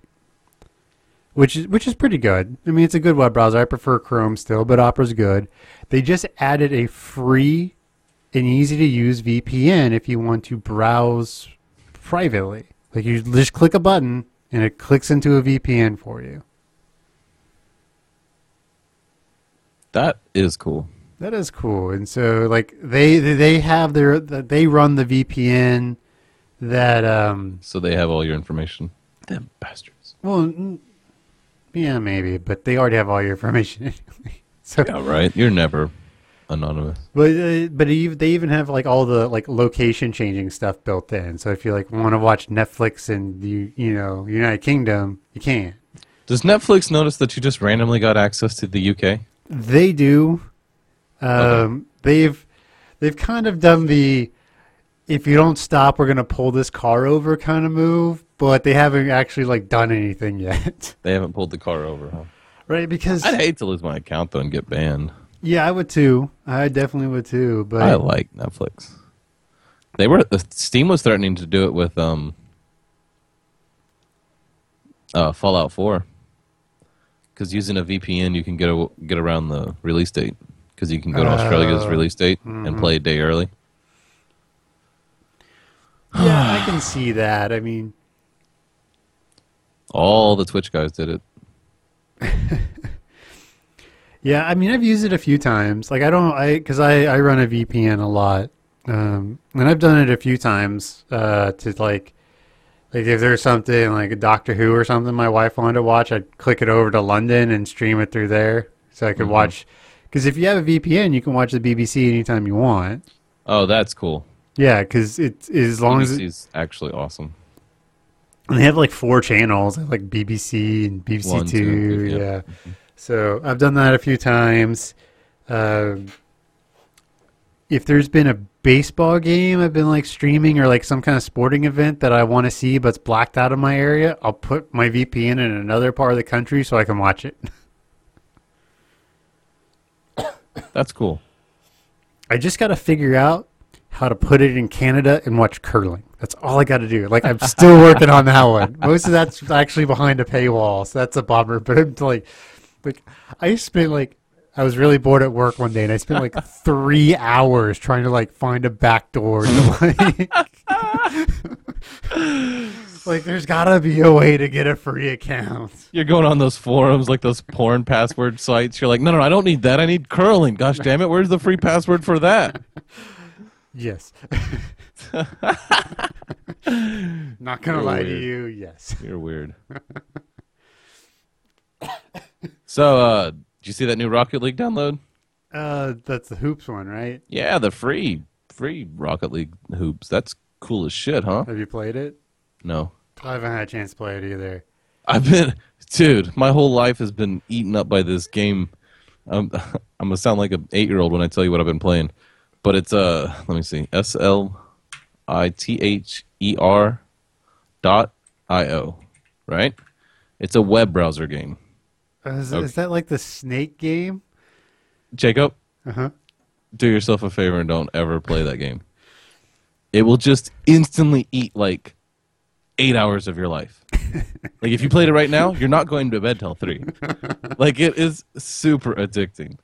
B: which is which is pretty good. I mean, it's a good web browser. I prefer Chrome still, but Opera's good. They just added a free and easy to use VPN if you want to browse privately. Like you just click a button and it clicks into a VPN for you.
C: That is cool.
B: That is cool. And so like they they have their they run the VPN that um
C: So they have all your information. Them bastards.
B: well yeah maybe but they already have all your information anyway. So
C: Yeah, right. You're never anonymous.
B: but uh, but they even have like all the like location changing stuff built in. So if you like want to watch Netflix in the you know United Kingdom, you can't.
C: Does Netflix notice that you just randomly got access to the UK?
B: They do. Um, They've they've kind of done the if you don't stop, we're gonna pull this car over kind of move, but they haven't actually like done anything yet,
C: They haven't pulled the car over, huh?
B: right? Because
C: I'd hate to lose my account though and get banned.
B: yeah, I would too. I definitely would too. But
C: I like Netflix. They were the Steam was threatening to do it with um uh, Fallout 4 because using a VPN you can get a, get around the release date because you can go to Australia's
B: Oh.
C: release date and play a day early.
B: yeah, I can see that. I mean,
C: All the Twitch guys did it.
B: Yeah, I mean, I've used it a few times. Like, I don't, I because I I run a VPN a lot, um, and I've done it a few times uh, to like, like if there's something like a Doctor Who or something my wife wanted to watch, I'd click it over to London and stream it through there, so I could
C: Mhm.
B: watch. Because if you have a VPN, you can watch the BBC anytime you want.
C: Oh, that's cool.
B: Yeah, because it's as long as
C: it's actually awesome.
B: and they have like four channels, like BBC and BBC
C: One,
B: Two.
C: two,
B: yeah.
C: yeah.
B: So I've done that a few times. Um, if there's been a baseball game I've been like streaming or like some kind of sporting event that I want to see but's blacked out of my area, I'll put my VPN in another part of the country so I can watch it.
C: That's cool.
B: I just got to figure out how to put it in Canada and watch curling. That's all I got to do. Like I'm still working on that one. Most of that's actually behind a paywall, so that's a bummer. But I'm like, like I spent like I was really bored at work one day, and I spent like three hours trying to like find a back door. To, like, like there's gotta be a way to get a free account.
C: You're going on those forums, like those porn password sites. You're like, no, no, I don't need that. I need curling. Gosh damn it, where's the free password for that?
B: Yes. Not gonna
C: You're
B: lie to you. Yes.
C: You're weird. so, uh, did you see that new Rocket League download?
B: Uh, that's the hoops one, right?
C: Yeah, the free, free Rocket League hoops. That's cool as shit, huh?
B: Have you played it?
C: No.
B: I haven't had a chance to play it either.
C: I've been, dude. My whole life has been eaten up by this game. Um, I'm gonna sound like an eight year old when I tell you what I've been playing, but it's uh, let me see, S L I T H E R dot I O, right? It's a web browser game.
B: Uh, Is,
C: Okay.
B: is that like the snake game?
C: Jacob,
B: Uh huh.
C: do yourself a favor and don't ever play that game. It will just instantly eat like eight hours of your life. like if you played it right now, you're not going to bed till three. like it is super addicting.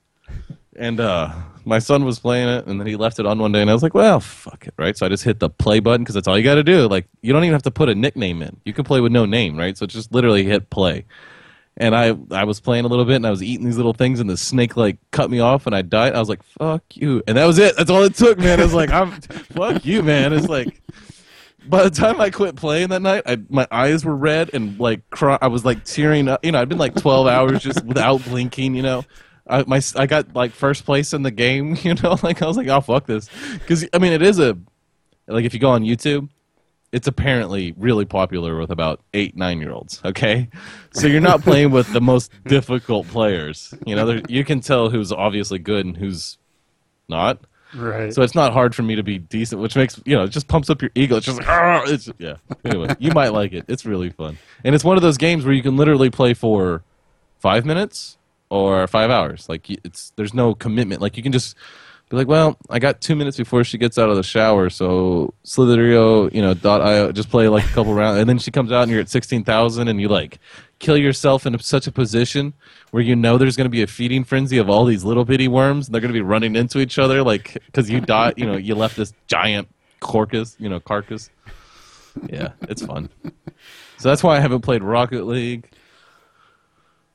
C: And uh my son was playing it and then he left it on one day and I was like, well, fuck it, right? So I just hit the play button because that's all you got to do. Like you don't even have to put a nickname in. You can play with no name, right? So just literally hit play. And I I was playing a little bit and I was eating these little things and the snake like cut me off and I died. I was like, fuck you. And that was it. That's all it took, man. It's like I'm fuck you, man. It's like by the time I quit playing that night, I, my eyes were red and like cry, I was like tearing up. You know, I'd been like 12 hours just without blinking. You know, I my I got like first place in the game. You know, like I was like, oh fuck this, because I mean it is a like if you go on YouTube, it's apparently really popular with about eight nine year olds. Okay, so you're not playing with the most difficult players. You know, there, you can tell who's obviously good and who's not.
B: Right.
C: So it's not hard for me to be decent, which makes you know it just pumps up your ego. It's just like, "Argh!" it's yeah. Anyway, you might like it. It's really fun, and it's one of those games where you can literally play for five minutes or five hours. Like it's there's no commitment. Like you can just be like, well, I got two minutes before she gets out of the shower, so Slitherio, you know, dot io, just play like a couple rounds, and then she comes out and you're at sixteen thousand, and you like kill yourself in such a position where you know there's going to be a feeding frenzy of all these little bitty worms, and they're going to be running into each other, like because you dot, you know, you left this giant carcass, you know, carcass. Yeah, it's fun. So that's why I haven't played Rocket League.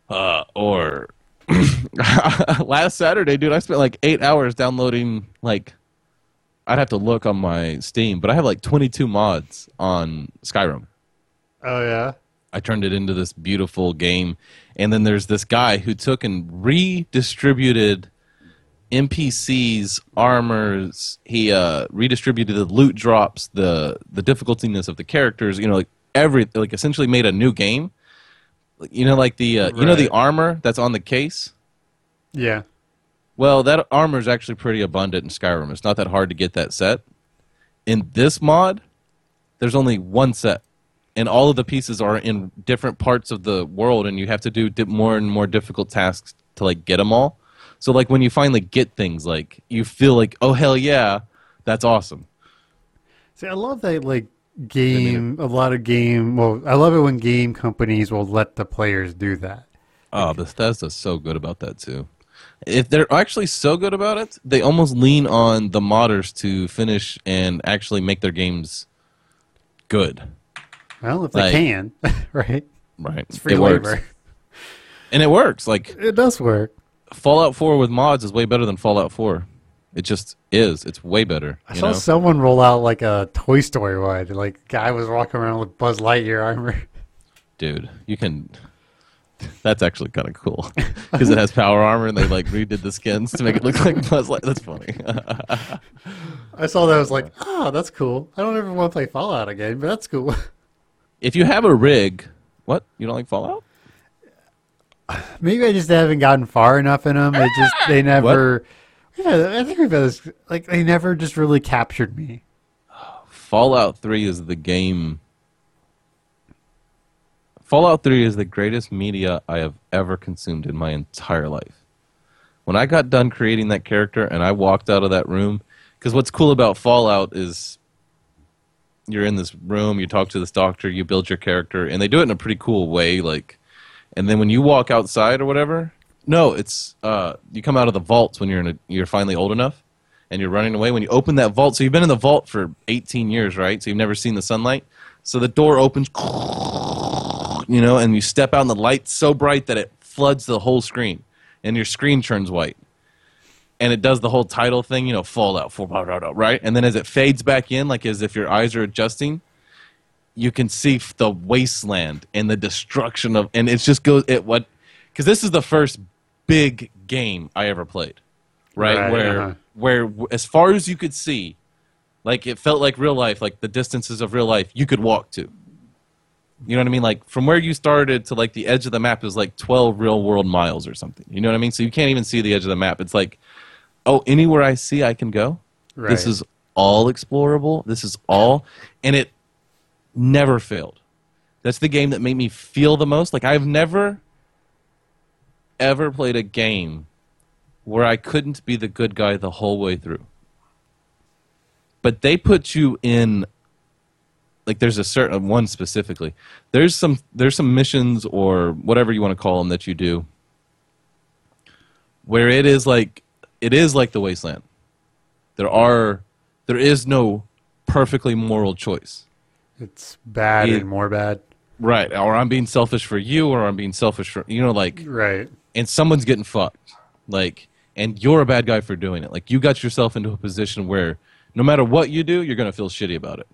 C: Uh, or last Saturday, dude, I spent like eight hours downloading like I'd have to look on my Steam, but I have like 22 mods on Skyrim.
B: oh yeah.
C: I turned it into this beautiful game, and then there's this guy who took and redistributed NPCs, armors. He uh, redistributed the loot drops, the the difficultiness of the characters. You know, like every like essentially made a new game. You know, like the uh, you know the armor that's on the case.
B: Yeah.
C: Well, that armor is actually pretty abundant in Skyrim. It's not that hard to get that set. In this mod, there's only one set, and all of the pieces are in different parts of the world, and you have to do more and more difficult tasks to like get them all. So, like when you finally get things, like you feel like, oh hell yeah, that's awesome.
B: See, I love that like game. A lot of game. Well, I love it when game companies will let the players do that.
C: Oh, Bethesda's so good about that too. If they're actually so good about it, they almost lean on the modders to finish and actually make their games good.
B: Well, if they can, right?
C: Right.
B: It's free
C: it works. And it works. Like
B: It does work.
C: Fallout 4 with mods is way better than Fallout 4. It just is. It's way better.
B: I saw
C: know?
B: someone roll out like a Toy Story one. Like, guy was walking around with Buzz Lightyear armor.
C: Dude, you can. That's actually kind of cool because it has power armor and they like redid the skins to make it look like Buzz Light. That's funny.
B: I saw that. I was like, oh, that's cool. I don't ever want to play Fallout again, but that's cool.
C: if you have a rig, what you don't like Fallout?
B: Maybe I just haven't gotten far enough in them. It just they never. Yeah, I think had this. Like they never just really captured me.
C: Fallout 3 is the game. Fallout 3 is the greatest media I have ever consumed in my entire life. When I got done creating that character and I walked out of that room, because what's cool about Fallout is you're in this room, you talk to this doctor, you build your character, and they do it in a pretty cool way. Like, and then when you walk outside or whatever, no, it's uh, you come out of the vaults when you're a, you're finally old enough and you're running away. When you open that vault, so you've been in the vault for 18 years, right? So you've never seen the sunlight. So the door opens, you know, and you step out, and the light's so bright that it floods the whole screen, and your screen turns white. And it does the whole title thing, you know, Fallout 4, blah, blah, blah, right? And then as it fades back in, like as if your eyes are adjusting, you can see the wasteland and the destruction of, and it just goes, it what, because this is the first big game I ever played, right?
B: Right,
C: where,
B: uh-huh.
C: where as far as you could see, like it felt like real life, like the distances of real life you could walk to. You know what I mean? Like from where you started to like the edge of the map is like 12 real world miles or something. You know what I mean? So you can't even see the edge of the map. It's like, oh, anywhere I see, I can go.
B: Right.
C: This is all explorable. This is all, and it never failed. That's the game that made me feel the most. Like I've never ever played a game where I couldn't be the good guy the whole way through. But they put you in like there's a certain uh, one specifically. There's some there's some missions or whatever you want to call them that you do where it is like it is like the wasteland. There are there is no perfectly moral choice.
B: It's bad
C: Yeah.
B: and more bad.
C: Right. Or I'm being selfish for you or I'm being selfish for you know like
B: Right.
C: And someone's getting fucked. Like, and you're a bad guy for doing it. Like, you got yourself into a position where no matter what you do, you're going to feel shitty about it.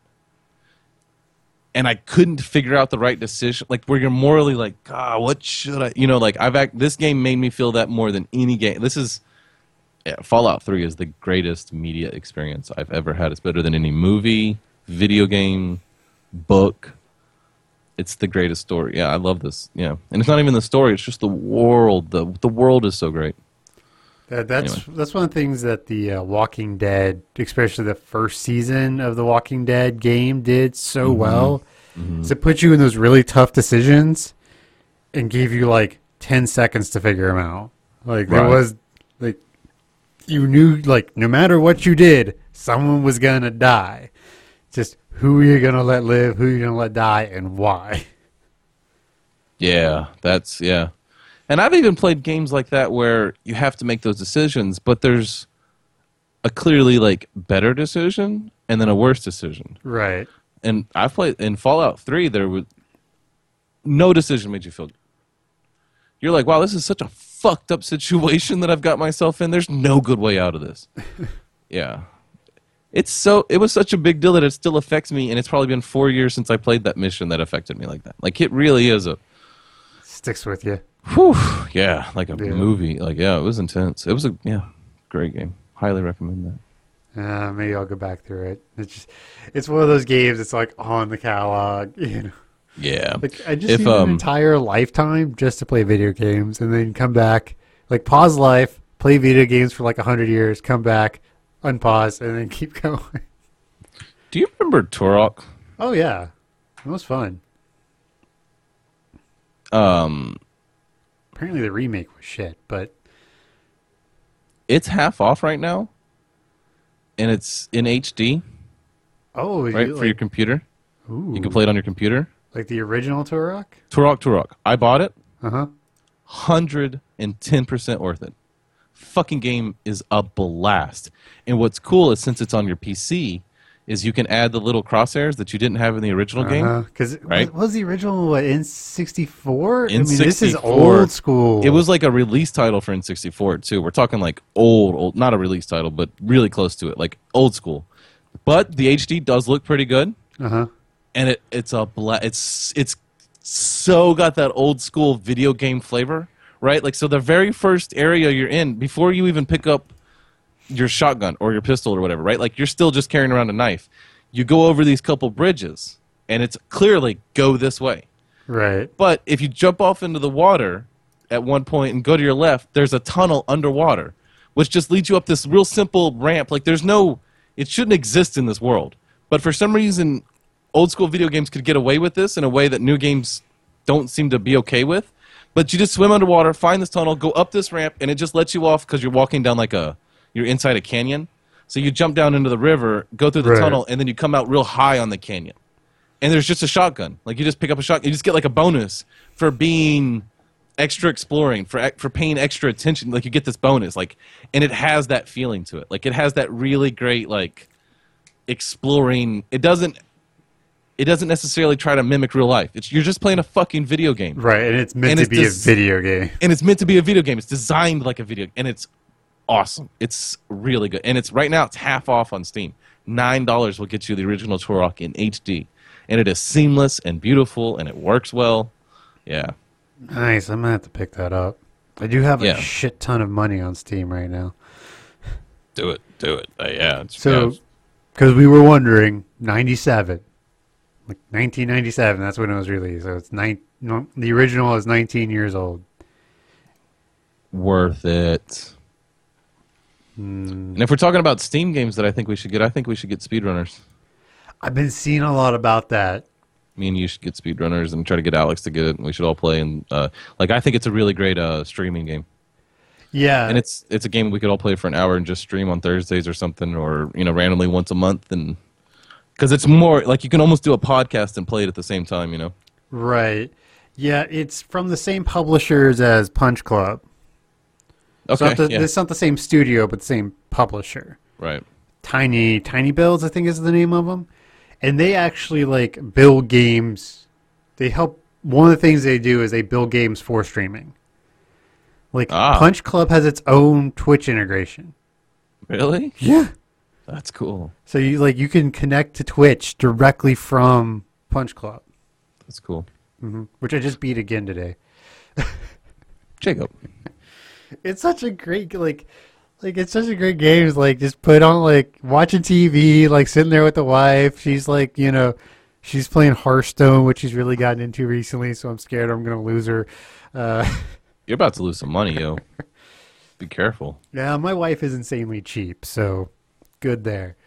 C: And I couldn't figure out the right decision. Like, where you're morally like, God, what should I? You know, like, I've act, this game made me feel that more than any game. This is yeah, Fallout 3 is the greatest media experience I've ever had. It's better than any movie, video game, book. It's the greatest story. Yeah, I love this. Yeah, and it's not even the story; it's just the world. the The world is so great.
B: Uh, that's that's one of the things that the uh, Walking Dead, especially the first season of the Walking Dead game, did so
C: Mm-hmm.
B: well. Is it put you in those really tough decisions and gave you like ten seconds to figure them out. Like there was like you knew like no matter what you did, someone was gonna die. Just who are you gonna let live? Who are you gonna let die, and why?
C: Yeah, that's yeah. And I've even played games like that where you have to make those decisions, but there's a clearly like better decision and then a worse decision.
B: Right.
C: And I've played in Fallout 3 there was no decision made you feel good. You're like, "Wow, this is such a fucked up situation that I've got myself in. There's no good way out of this." yeah. It's so it was such a big deal that it still affects me and it's probably been 4 years since I played that mission that affected me like that. Like it really is a
B: Sticks with you.
C: Whew, yeah, like a
B: Yeah.
C: movie. Like, yeah, it was intense. It was a yeah, great game. Highly recommend that.
B: Uh, maybe I'll go back through it. It's just, it's one of those games. It's like on the catalog, you know.
C: Yeah,
B: Like I just
C: If,
B: need an
C: um,
B: entire lifetime just to play video games, and then come back, like pause life, play video games for like a hundred years, come back, unpause, and then keep going.
C: do you remember Turok?
B: oh yeah, it was fun.
C: Um,
B: Apparently the remake was shit, but
C: it's half off right now, and it's in HD,
B: oh,
C: right,
B: you,
C: for your computer.
B: ooh,
C: You can play it on your computer.
B: like the original Turok.
C: Turok, Turok. I bought it.
B: Uh huh.
C: Hundred and ten percent worth it. Fucking game is a blast. And what's cool is since it's on your PC, is you can add the little crosshairs that you didn't have in the original game.
B: Because
C: right?
B: was, was the original what in sixty four? I mean,
C: N64.
B: this is old school.
C: It was like a release title for N64 too. We're talking like old, old, not a release title, but really close to it, like old school. But the HD does look pretty good,
B: Uh huh.
C: and it it's a bla- it's it's so got that old school video game flavor, right? Like so, the very first area you're in before you even pick up your shotgun or your pistol or whatever, right? Like you're still just carrying around a knife. You go over these couple bridges, and it's clearly go this way.
B: Right.
C: But if you jump off into the water at one point and go to your left, there's a tunnel underwater, which just leads you up this real simple ramp. Like there's no, it shouldn't exist in this world. But for some reason, old school video games could get away with this in a way that new games don't seem to be okay with. But you just swim underwater, find this tunnel, go up this ramp, and it just lets you off because you're walking down like a, you're inside a canyon. So you jump down into the river, go through the
B: Right.
C: tunnel, and then you come out real high on the canyon and there's just a shotgun. Like you just pick up a shotgun, you just get like a bonus for being extra exploring, for for paying extra attention. Like you get this bonus, like, and it has that feeling to it. Like it has that really great like exploring. It doesn't. It doesn't necessarily try to mimic real life. It's you're just playing a fucking video game,
B: Right, and it's meant
C: And
B: to
C: it's
B: be
C: just-
B: a video game.
C: and it's meant to be a video game. It's designed like a video, and it's awesome. It's really good, and it's right now it's half off on Steam. Nine dollars will get you the original Turok in HD, and it is seamless and beautiful, and it works well. Yeah,
B: Nice. I'm gonna have to pick that up. I do have
C: Yeah.
B: a shit ton of money on Steam right now.
C: do it, do it. Uh, yeah, it's,
B: So,
C: yeah,
B: because we were wondering, 97, like 1997, that's when it was released. So it's nine. No, the original is 19 years old.
C: worth it.
B: Hmm.
C: And if we're talking about Steam games that I think we should get, I think we should get speedrunners.
B: I've been seeing a lot about that.
C: Me and you should get speedrunners and try to get Alex to get it. And we should all play. And uh, like, I think it's a really great uh, streaming game.
B: Yeah,
C: and it's it's a game we could all play for an hour and just stream on Thursdays or something, or you know, randomly once a month, and because it's more like you can almost do a podcast and play it at the same time, you know.
B: right. Yeah, it's from the same publishers as Punch Club. It's
C: Okay,
B: not the,
C: yeah,
B: It's not the same studio, but the same publisher.
C: right.
B: Tiny Tiny Builds, I think is the name of them, and they actually like build games. They help. One of the things they do is they build games for streaming. Like
C: Ah.
B: Punch Club has its own Twitch integration.
C: Really?
B: Yeah.
C: That's cool.
B: So you like you can connect to Twitch directly from Punch Club,
C: That's cool.
B: hmm which I just beat again today.
C: Jacob.
B: It's such a great like like it's such a great game. It's like just put on like watching TV, like sitting there with the wife. She's like, you know, she's playing Hearthstone, which she's really gotten into recently, so I'm scared I'm gonna lose her. Uh
C: You're about to lose some money, yo. be careful.
B: Yeah, my wife is insanely cheap, so good there.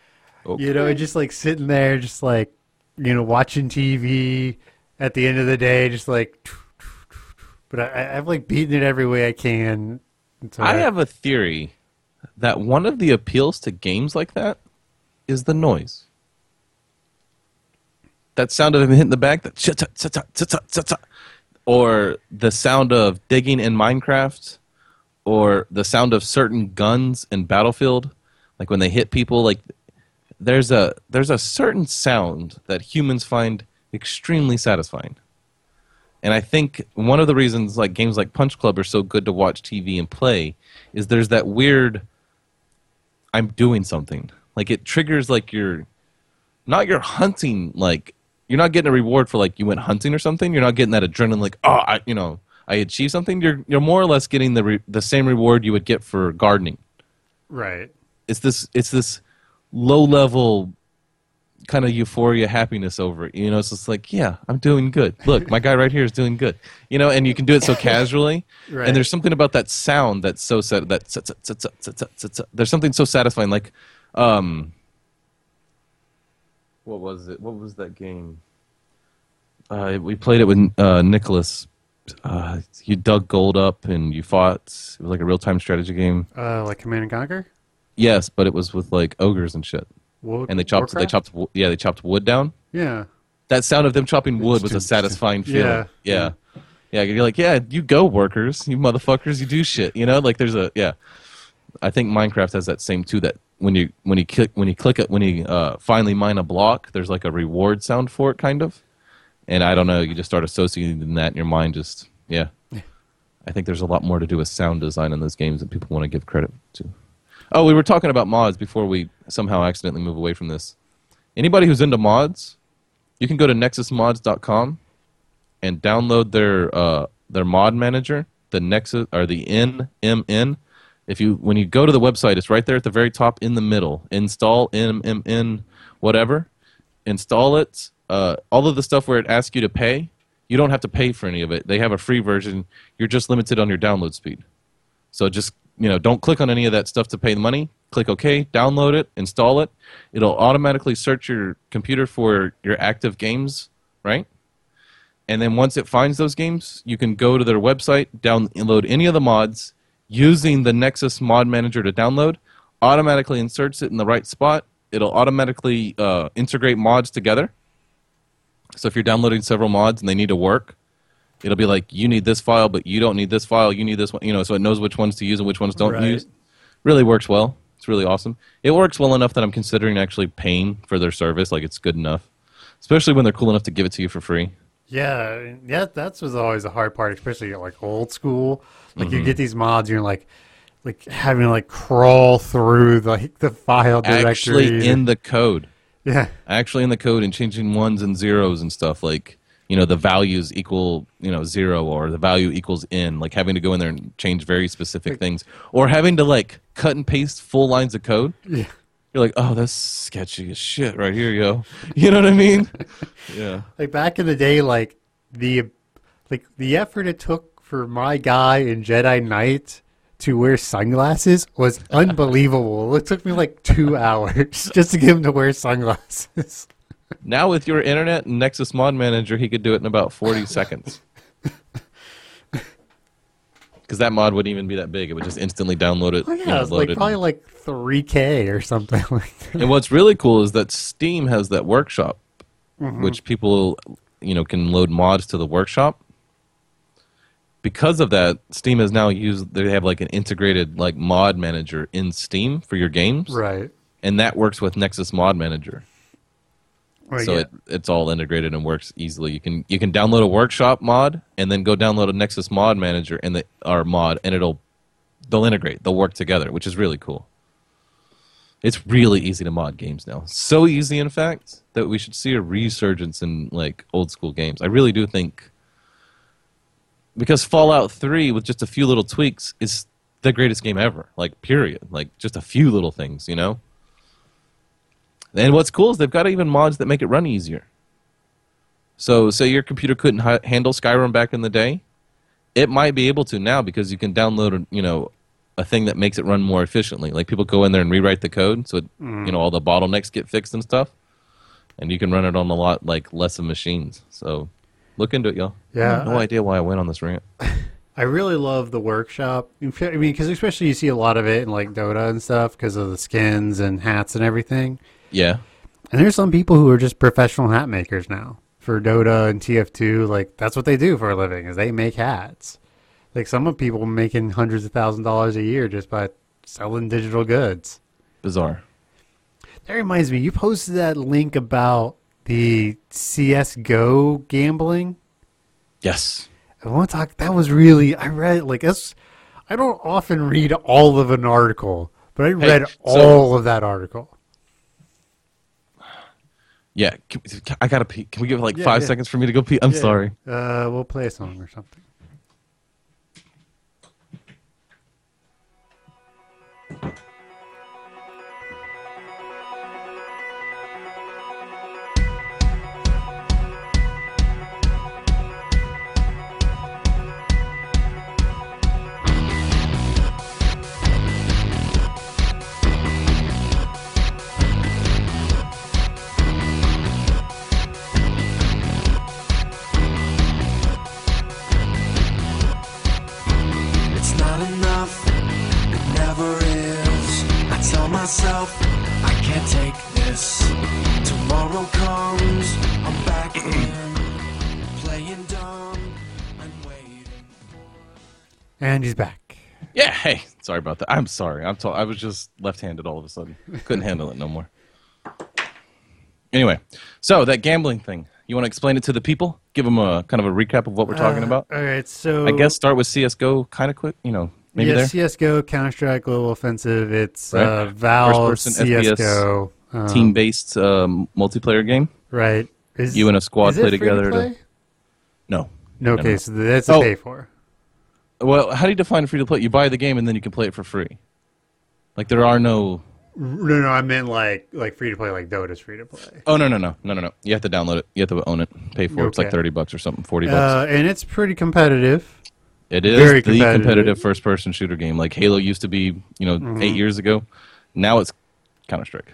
C: Okay.
B: You know, just like sitting there, just like you know, watching TV at the end of the day, just like. But I, I've like beaten it every way I can.
C: I have a theory that one of the appeals to games like that is the noise. That sound of him hitting the bag, that or the sound of digging in Minecraft, or the sound of certain guns in Battlefield, like when they hit people. Like there's a there's a certain sound that humans find extremely satisfying. And I think one of the reasons like games like Punch Club are so good to watch TV and play is there's that weird I'm doing something. Like it triggers like your not your hunting like you're not getting a reward for like you went hunting or something. You're not getting that adrenaline like oh I you know I achieved something. You're you're more or less getting the re- the same reward you would get for gardening.
B: right
C: it's this it's this low level kind of euphoria happiness over it you know? It's just like yeah i'm doing good. Look my guy right here is doing good you know? And you can do it so casually
B: right.
C: and there's something about that sound that's so sad that there's something so satisfying like um what was it? What was that game? Uh, we played it with uh, nicholas. Uh, you dug gold up and you fought. It was like a real-time strategy game.
B: Uh, like command and conquer?
C: Yes, but it was with like ogres and shit.
B: Wo-
C: And they chopped. They chopped. Yeah, they chopped wood down.
B: Yeah.
C: That sound of them chopping wood was a satisfying feeling.
B: Yeah.
C: Yeah. Yeah. You're like, yeah, you go workers, you motherfuckers, you do shit. You know, like there's a yeah. I think Minecraft has that same too. That when you when you click when you click it when you uh, finally mine a block, there's like a reward sound for it, kind of. And I don't know, you just start associating that in your mind. Just yeah. I think there's a lot more to do with sound design in those games that people want to give credit to. Oh, we were talking about mods before we somehow accidentally move away from this. Anybody who's into mods, you can go to nexusmods.com and download their uh, their mod manager, the Nexus or the NMM. If you when you go to the website, it's right there at the very top in the middle. Install NMM whatever. Install it. Uh, all of the stuff where it asks you to pay, you don't have to pay for any of it. They have a free version. You're just limited on your download speed. So just you know, don't click on any of that stuff to pay the money. Click OK, download it, install it. It'll automatically search your computer for your active games, right? And then once it finds those games, you can go to their website, download any of the mods using the Nexus Mod Manager to download. Automatically inserts it in the right spot. It'll automatically uh, integrate mods together. So if you're downloading several mods and they need to work, it'll be like you need this file, but you don't need this file. You need this one, you know, so it knows which ones to use and which ones don't
B: Right.
C: use. Really works well. It's really awesome. It works well enough that I'm considering actually paying for their service. Like it's good enough, especially when they're cool enough to give it to you for free.
B: Yeah, yeah, that was always a hard part, especially like old school. Like
C: Mm-hmm.
B: you get these mods, you're like, like having to like crawl through the like, the file directory.
C: Actually, in the code,
B: yeah,
C: actually in the code, and changing ones and zeros and stuff like you know the values equal you know zero or the value equals in like having to go in there and change very specific things or having to like cut and paste full lines of code.
B: Yeah,
C: you're like oh that's sketchy as shit right here yo. You know what i mean? Yeah.
B: Like back in the day, like the like the effort it took for my guy in Jedi Knight to wear sunglasses was unbelievable. it took me like two hours just to get him to wear sunglasses.
C: Now with your internet and nexus mod manager he could do it in about 40 seconds because that mod wouldn't even be that big it would just instantly download it
B: Oh
C: you
B: yeah,
C: know,
B: it's like
C: it.
B: probably like three K or something like that.
C: And what's really cool is that Steam has that workshop, mm-hmm. which people, you know, can load mods to the workshop. Because of that, Steam has now used. They have like an integrated like mod manager in Steam for your games,
B: Right.
C: and that works with Nexus Mod Manager.
B: Well,
C: so
B: yeah.
C: it, it's all integrated and works easily. You can you can download a workshop mod and then go download a Nexus Mod Manager and the our mod, and it'll they'll integrate. They'll work together, which is really cool. It's really easy to mod games now. So easy, in fact, that we should see a resurgence in like old school games. I really do think because Fallout Three, with just a few little tweaks, is the greatest game ever. Like period. Like just a few little things, you know. And what's cool is they've got even mods that make it run easier. So, say your computer couldn't ha- handle Skyrim back in the day, it might be able to now because you can download, you know, a thing that makes it run more efficiently. Like people go in there and rewrite the code, so it, mm. you know all the bottlenecks get fixed and stuff, and you can run it on a lot like less of machines. So look into it, y'all. I
B: Yeah,
C: have no
B: I-
C: idea why I went on this rant.
B: I really love the workshop. I mean, because especially you see a lot of it in like Dota and stuff because of the skins and hats and everything.
C: Yeah,
B: And there's some people who are just professional hat makers now for Dota and TF2. Like that's what they do for a living is they make hats. Like some of people making hundreds of thousand dollars a year just by selling digital goods.
C: bizarre.
B: That reminds me, you posted that link about the CS:GO gambling.
C: Yes.
B: I want to talk. That was really. I read like that's. I don't often read all of an article, but I read
C: so-
B: all of that article.
C: Yeah, can, I gotta pee. Can we give like
B: Yeah,
C: five
B: yeah.
C: seconds for me to go pee? I'm
B: Yeah.
C: sorry.
B: Uh, we'll play a song or something.
D: Myself I can't take this. Tomorrow comes, I'm back in, playing dumb and waiting.
B: And he's back.
C: Yeah. Hey, sorry about that. I'm sorry. I'm. T- I was just left-handed all of a sudden. Couldn't handle it no more. Anyway, so that gambling thing. You want to explain it to the people? Give them a kind of a recap of what we're talking
B: Uh,
C: about.
B: All right, so
C: I guess start with CS:GO, kind of quick. You know, maybe
B: yeah,
C: there.
B: CS:GO, Counter Strike, Global Offensive. It's
C: Right.
B: uh, Valve
C: FPS,
B: CS:GO um,
C: Team-based um, multiplayer game.
B: Right. Is,
C: You and a squad
B: is it
C: play
B: free to
C: together to-
B: play?
C: No.
B: No,
C: no,
B: okay,
C: no.
B: so that's a
C: Oh.
B: pay for.
C: Well, how do you define free to play? You buy the game and then you can play it for free. Like there are no.
B: No, no, I meant like like free to play, like Dota's free to play.
C: Oh no no no no no no! You have to download it. You have to own it. Pay for it. It's like thirty bucks or something. Forty bucks.
B: Uh, and it's pretty competitive.
C: It is
B: Very
C: the
B: competitive.
C: competitive first-person shooter game. Like Halo used to be, you know,
B: Mm-hmm.
C: eight years ago. Now it's Counter Strike.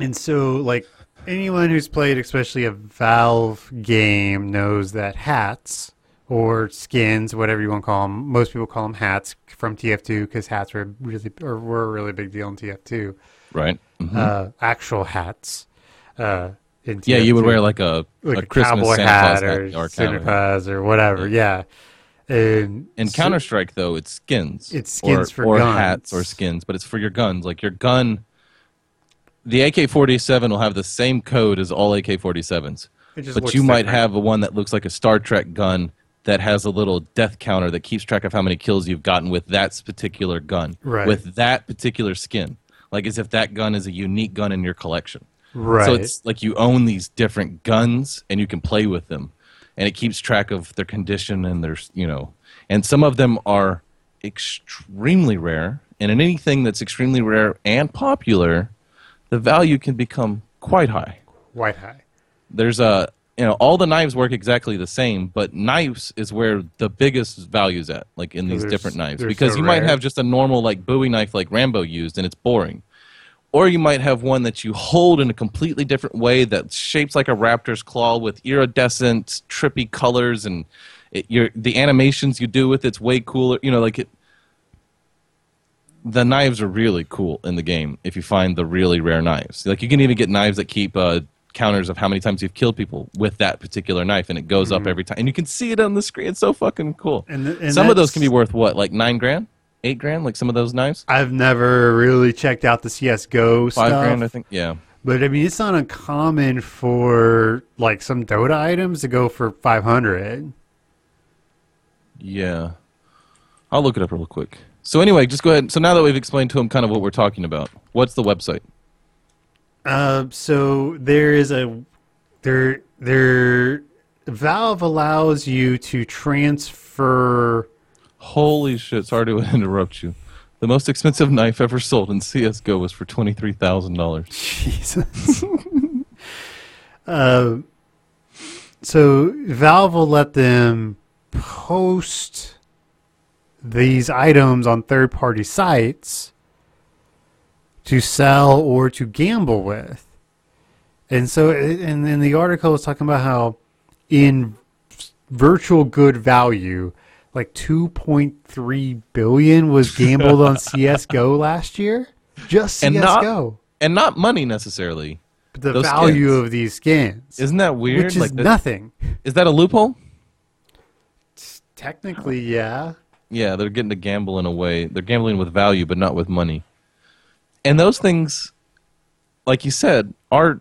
B: And so, like anyone who's played, especially a Valve game, knows that hats or skins, whatever you want to call them, most people call them hats from TF2 because hats were really or were a really big deal in TF2.
C: Right. Mhm.
B: Uh, actual hats. Uh, in
C: yeah, you would wear like a
B: like a,
C: Christmas
B: cowboy
C: Santa
B: hat
C: Claus
B: or,
C: hat or
B: Santa. Claus or whatever. Yeah. And
C: In
B: so-
C: Counter Strike, though, it's skins.
B: It's skins
C: or,
B: for
C: or
B: guns.
C: hats or skins, but it's for your guns. Like your gun, the AK-47 will have the same code as all AK-47s, but
B: looks
C: you might have a one that looks like a Star Trek gun that has a little death counter that keeps track of how many kills you've gotten with that particular gun,
B: Right.
C: with that particular skin, like as if that gun is a unique gun in your collection.
B: right.
C: So it's like you own these different guns and you can play with them, and it keeps track of their condition and their you know, and some of them are extremely rare. And in anything that's extremely rare and popular, the value can become quite high.
B: white high.
C: There's a you know all the knives work exactly the same, but knives is where the biggest value's at, like in these different knives, because
B: so
C: you might have just a normal like Bowie knife like Rambo used, and it's boring. Or you might have one that you hold in a completely different way that shapes like a raptor's claw with iridescent, trippy colors, and it, your the animations you do with it's way cooler. You know, like it. The knives are really cool in the game if you find the really rare knives. Like you can even get knives that keep uh, counters of how many times you've killed people with that particular knife, and it goes up every time, and you can see it on the screen. It's so fucking cool.
B: Mm-hmm. And th- and
C: some of those can be worth what, like nine grand, eight grand, like some of those knives,
B: I've never really checked out the CS:GO
C: five
B: stuff,
C: grand, I think. Yeah.
B: but I mean it's not uncommon for like some Dota items to go for five hundred.
C: Yeah. I'll look it up real quick. So anyway, just go ahead. So now that we've explained to him kind of what we're talking about, what's the website?
B: Uh, so there is a there there Valve allows you to transfer.
C: Holy shit! Sorry to interrupt you. The most expensive knife ever sold in CS:GO was for twenty three thousand dollars.
B: Jesus. uh, so Valve will let them post these items on third party sites to sell or to gamble with. And so, and then the article is talking about how in virtual good value, like 2.3 billion was gambled on CS:GO last year. Just
C: And not-
B: CS:GO.
C: and not money necessarily.
B: But the
C: those
B: value
C: skins.
B: of these skins,
C: Isn't that weird?
B: which is
C: that-
B: nothing.
C: Is that a loophole?
B: Technically, yeah.
C: Yeah, they're getting to gamble in a way. They're gambling with value, but not with money. And those things, like you said, are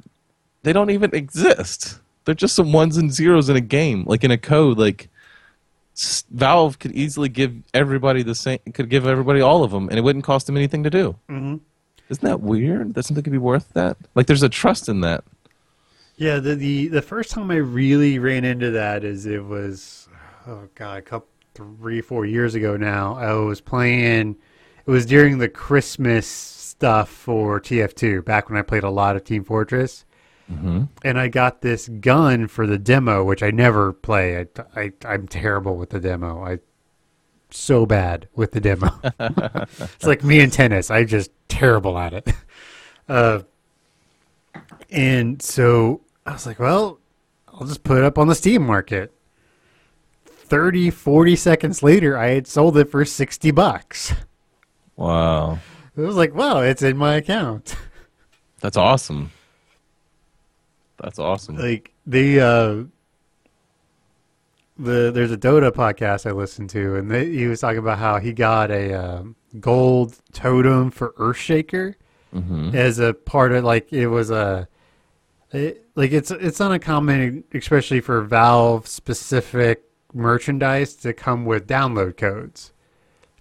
C: they don't even exist. They're just some ones and zeros in a game, like in a code. Like Valve could easily give everybody the same, could give everybody all of them, and it wouldn't cost them anything to do. Mm-hmm. Isn't that weird? That something could be worth that. Like there's a trust in that.
B: Yeah, the, the the first time I really ran into that is it was oh god, a couple three four years ago now. I was playing. It was during the Christmas stuff for TF2, back when I played a lot of Team Fortress. And I got this gun for the demo, which I never play. I, I I'm terrible with the demo. I so bad with the demo. it's like me and tennis. I just terrible at it. Uh, and so I was like, well, I'll just put it up on the Steam market. 30, 40 seconds later, I had sold it for 60 bucks.
C: Wow,
B: It was like, wow, it's in my account.
C: that's awesome. That's awesome.
B: Like the uh the there's a Dota podcast I listened to, and they, he was talking about how he got a um, gold totem for Earthshaker as a part of like it was a it, like it's it's uncommon, especially for Valve specific merchandise to come with download codes,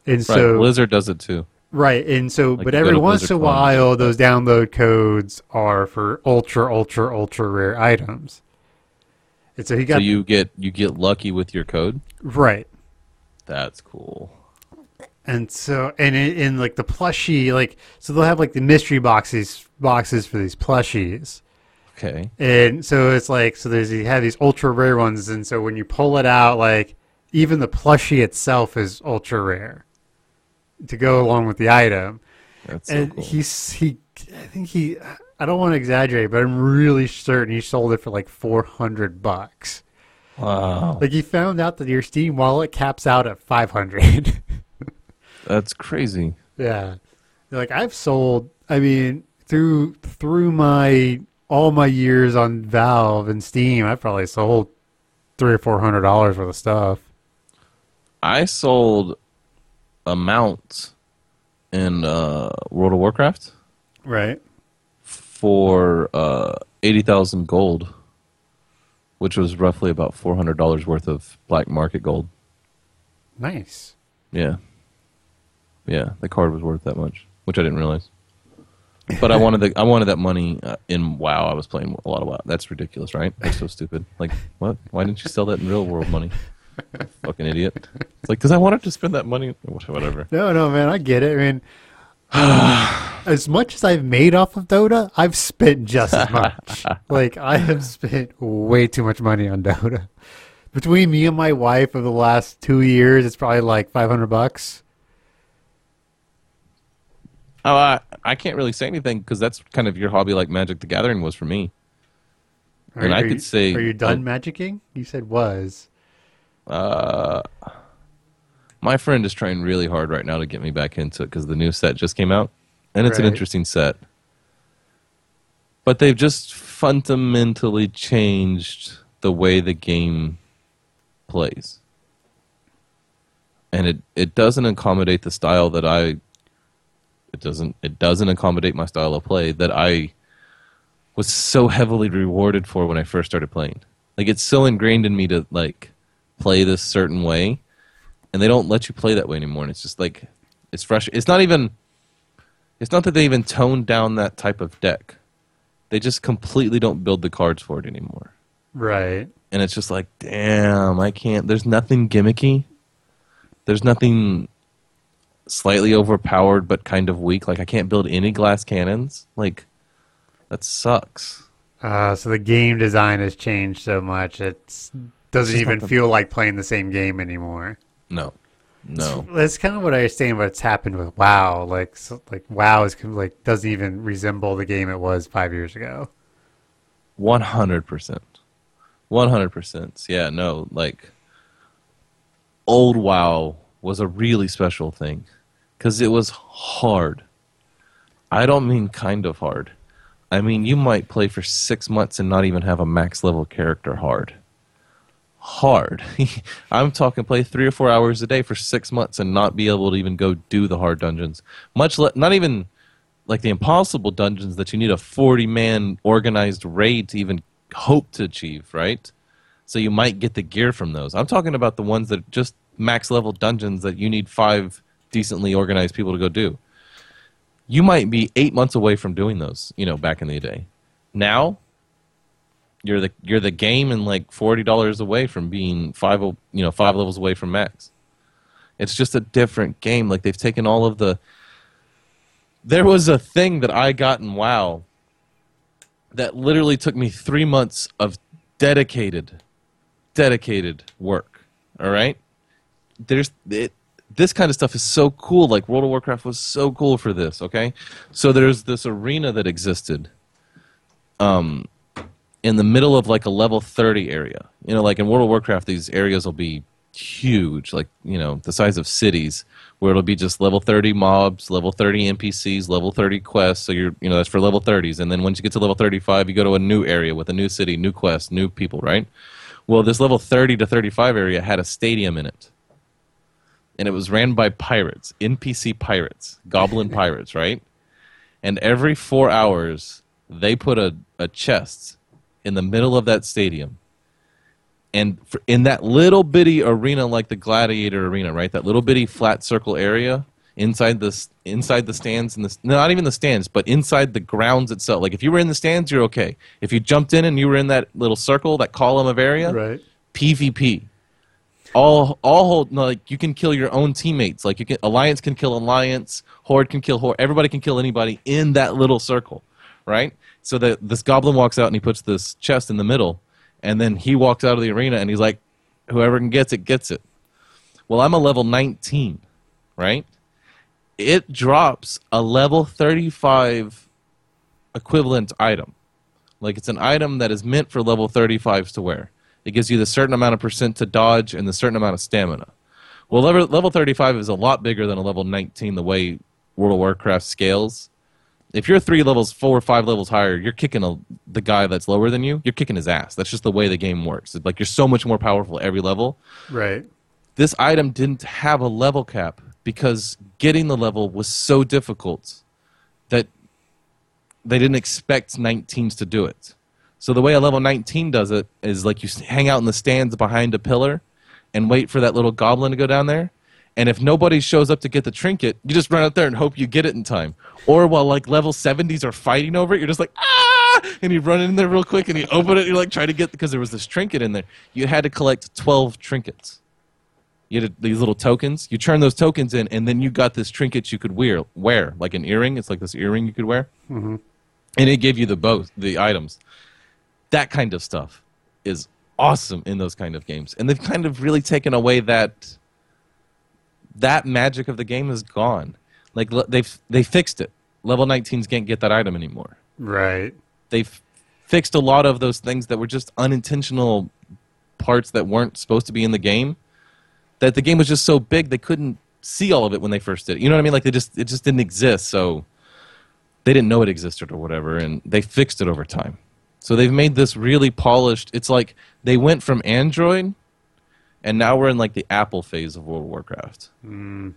B: and
C: right,
B: so
C: Blizzard does it too.
B: Right, and so,
C: Like
B: but every once in a while, those download codes are for ultra, ultra, ultra rare items. And so he got
C: so you get you get lucky with your code.
B: right,
C: That's cool.
B: and so and in, in like the plushie, like so they'll have like the mystery boxes boxes for these plushies,
C: Okay.
B: and so it's like so there's you have these ultra rare ones, and so when you pull it out, like even the plushie itself is ultra rare to go along with the item.
C: That's so
B: and
C: cool.
B: he's he i think he i don't want to exaggerate but i'm really certain he sold it for like 400 bucks
C: wow.
B: like he found out that your steam wallet caps out at 500
C: That's crazy.
B: yeah like i've sold i mean through through my all my years on valve and steam i've probably sold three or four hundred dollars worth of stuff
C: I sold a mount in uh, World of Warcraft
B: right
C: for uh, eighty thousand gold, which was roughly about four hundred dollars worth of black market gold.
B: nice
C: Yeah, yeah, the card was worth that much, which I didn't realize. But I wanted the I wanted that money uh, in WoW. I was playing a lot of WoW. That's ridiculous, right? That's so stupid. Like, what? Why didn't you sell that in real world money? Fucking idiot. It's like because I wanted to spend that money. Whatever.
B: No, no, man, I get it. I mean, as much as I've made off of Dota, I've spent just as much. like I have spent way too much money on Dota. Between me and my wife over the last two years, it's probably like five hundred bucks.
C: Oh, I, I can't really say anything because that's kind of your hobby, like Magic the Gathering was for me.
B: Are,
C: And I could
B: you,
C: say-
B: are you done magicking? You said was.
C: Uh, my friend is trying really hard right now to get me back into it because the new set just came out, and it's an interesting set. But they've just fundamentally changed the way the game plays, and it it doesn't accommodate the style that I. It doesn't. It doesn't accommodate my style of play that I was so heavily rewarded for when I first started playing. Like it's so ingrained in me to like play this certain way, and they don't let you play that way anymore. And it's just like it's fresh. It's not even. It's not that they even toned down that type of deck. They just completely don't build the cards for it anymore.
B: Right.
C: And it's just like, damn, I can't. There's nothing gimmicky. There's nothing slightly overpowered but kind of weak. Like I can't build any glass cannons. Like that sucks.
B: Uh, so the game design has changed so much. It doesn't even
C: the-
B: feel like playing the same game anymore.
C: No. No.
B: That's kind of what I understand what's happened with WoW. Like, so, like WoW is like doesn't even resemble the game it was five years ago.
C: One hundred percent. One hundred percent. Yeah, no, like old WoW was a really special thing because it was hard. I don't mean kind of hard. I mean you might play for six months and not even have a max level character hard. Hard. I'm talking play three or four hours a day for six months and not be able to even go do the hard dungeons. Much le- not even like the impossible dungeons that you need a 40 man organized raid to even hope to achieve, right? So you might get the gear from those. I'm talking about the ones that just max level dungeons that you need five decently organized people to go do. You might be eight months away from doing those, you know, back in the day. Now, you're the you're the game and like forty dollars away from being five you know five levels away from max. It's just a different game. Like they've taken all of the there was a thing that I got in WoW that literally took me three months of dedicated, dedicated work. All right, there's it. This kind of stuff is so cool. Like World of Warcraft was so cool for this. Okay, so there's this arena that existed, um, in the middle of like a level thirty area. You know, like in World of Warcraft, these areas will be huge, like you know the size of cities, where it'll be just level 30 mobs, level 30 NPCs, level 30 quests. So you're, you know, that's for level 30s. And then once you get to level 35, you go to a new area with a new city, new quest, new people, right? Well, this level 30 to 35 area had a stadium in it. And it was ran by pirates, NPC pirates, goblin pirates, right? And every four hours, they put a, a chest in the middle of that stadium. And for, in that little bitty arena like the gladiator arena right? That little bitty flat circle area inside the inside the stands and the not even the stands but inside the grounds itself. Like if you were in the stands you're okay. If you jumped in and you were in that little circle that column of area
B: Right.
C: pvp all all hold no, like you can kill your own teammates. Like you can alliance can kill alliance horde can kill horde everybody can kill anybody in that little circle right? So that this goblin walks out and he puts this chest in the middle and then he walks out of the arena and he's like whoever can gets it gets it. Well i'm a level 19 right? It drops a level 35 equivalent item. Like it's an item that is meant for level 35s to wear. It gives you the certain amount of percent to dodge and the certain amount of stamina. Well level, level 35 is a lot bigger than a level 19 the way world of warcraft scales if you're three levels, four or five levels higher, you're kicking a, the guy that's lower than you. You're kicking his ass. That's just the way the game works. It's like you're so much more powerful every level.
B: Right.
C: This item didn't have a level cap because getting the level was so difficult that they didn't expect 19s to do it. So the way a level 19 does it is like you hang out in the stands behind a pillar and wait for that little goblin to go down there. And if nobody shows up to get the trinket, you just run out there and hope you get it in time. Or while like level 70s are fighting over it, you're just like, ah! And you run in there real quick and you open it. You're like trying to get, because there was this trinket in there. You had to collect 12 trinkets. You had these little tokens. You turn those tokens in, and then you got this trinket you could wear, wear like an earring. It's like this earring you could wear, mm-hmm. and it gave you the both the items. That kind of stuff is awesome in those kind of games, and they've kind of really taken away that that magic of the game is gone. Like they've they fixed it. Level 19s can't get that item anymore
B: Right.
C: they've fixed a lot of those things that were just unintentional parts that weren't supposed to be in the game that the game was just so big they couldn't see all of it when they first did it. You know what I mean? Like they just it just didn't exist, so they didn't know it existed or whatever, and they fixed it over time. So they've made this really polished. It's like they went from Android, and now we're in like the Apple phase of World of Warcraft. Hmm.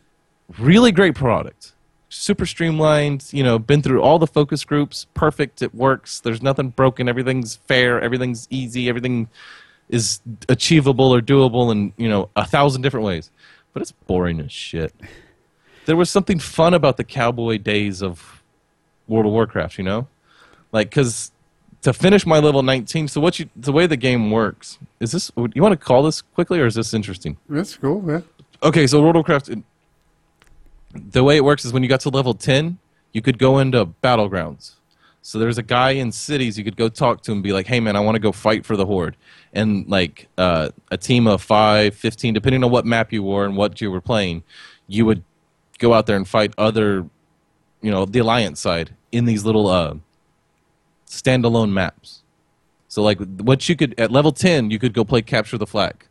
C: Really great product, super streamlined. You know, been through all the focus groups, perfect. It works. There's nothing broken. Everything's fair. Everything's easy. Everything is achievable or doable in you know a thousand different ways. But it's boring as shit. There was something fun about the cowboy days of World of Warcraft, you know, like because to finish my level 19. So what you the way the game works is this? You want to call this quickly, or is this interesting?
B: That's cool. Yeah.
C: Okay, so World of Warcraft, the way it works is when you got to level 10, you could go into Battlegrounds. So there's a guy in cities you could go talk to and be like, "Hey man, I want to go fight for the horde." And like uh, a team of five, 15, depending on what map you were and what you were playing, you would go out there and fight other, you know, the alliance side in these little uh, standalone maps. So like what you could at level 10, you could go play capture the flag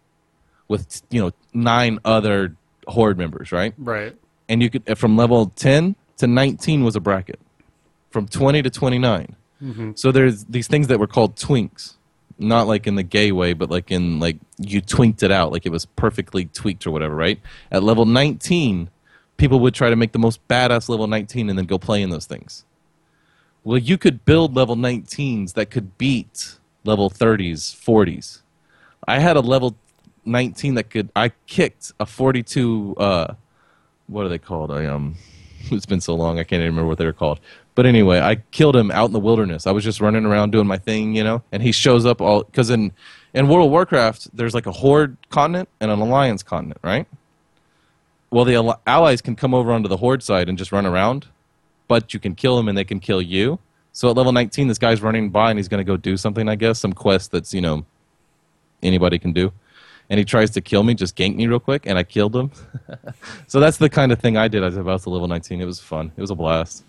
C: with you know nine other horde members, right?
B: Right.
C: and you could from level 10 to 19 was a bracket from 20 to 29 mm-hmm. so there's these things that were called twinks not like in the gay way but like in like you twinked it out like it was perfectly tweaked or whatever right at level 19 people would try to make the most badass level 19 and then go play in those things well you could build level 19s that could beat level 30s 40s i had a level 19 that could i kicked a 42 uh what are they called? I um, it's been so long I can't even remember what they're called. But anyway, I killed him out in the wilderness. I was just running around doing my thing, you know. And he shows up all because in in World of Warcraft, there's like a horde continent and an alliance continent, right? Well, the al- allies can come over onto the horde side and just run around, but you can kill them and they can kill you. So at level 19, this guy's running by and he's going to go do something, I guess, some quest that's you know anybody can do. And he tries to kill me, just gank me real quick, and I killed him. So that's the kind of thing I did as about to level 19. It was fun. It was a blast.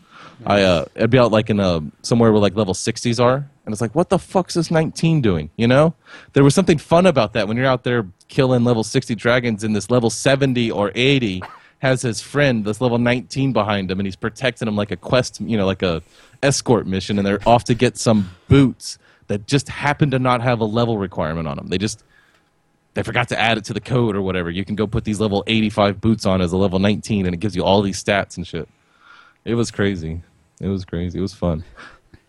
C: I uh, I'd be out like in a somewhere where like level 60s are, and it's like, what the fuck's this 19 doing? You know, there was something fun about that when you're out there killing level 60 dragons, in this level 70 or 80 has his friend, this level 19 behind him, and he's protecting him like a quest, you know, like a escort mission, and they're off to get some boots that just happen to not have a level requirement on them. They just they forgot to add it to the code or whatever. You can go put these level 85 boots on as a level 19 and it gives you all these stats and shit. It was crazy. It was crazy. It was fun.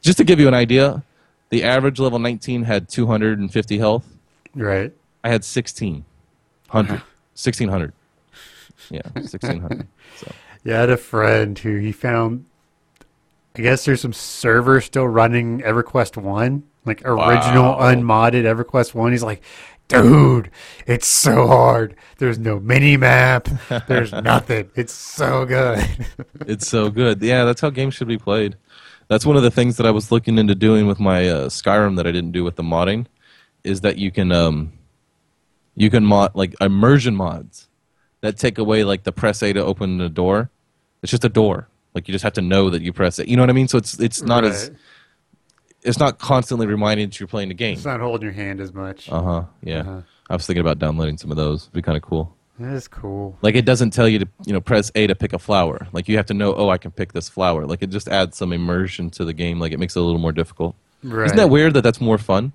C: Just to give you an idea, the average level 19 had 250 health.
B: Right.
C: I had 1600. 1600. Yeah, 1600. So,
B: Yeah, I had a friend who he found. I guess there's some server still running EverQuest One, like original
C: Wow.
B: unmodded EverQuest One. He's like, dude, it's so hard. There's no mini map. There's nothing. It's so good.
C: it's so good. Yeah, that's how games should be played. That's one of the things that I was looking into doing with my uh, Skyrim that I didn't do with the modding, is that you can um, you can mod like immersion mods that take away like the press A to open the door. It's just a door. Like you just have to know that you press it. You know what I mean? So it's it's not as it's not constantly reminding that you're playing the game.
B: It's not holding your hand as much.
C: Uh huh. Yeah.
B: Uh-huh.
C: I was thinking about downloading some of those. It'd be kind of cool.
B: That is cool.
C: Like it doesn't tell you to you know press A to pick a flower. Like you have to know oh I can pick this flower. Like it just adds some immersion to the game. Like it makes it a little more difficult.
B: Right.
C: Isn't that weird that that's more fun?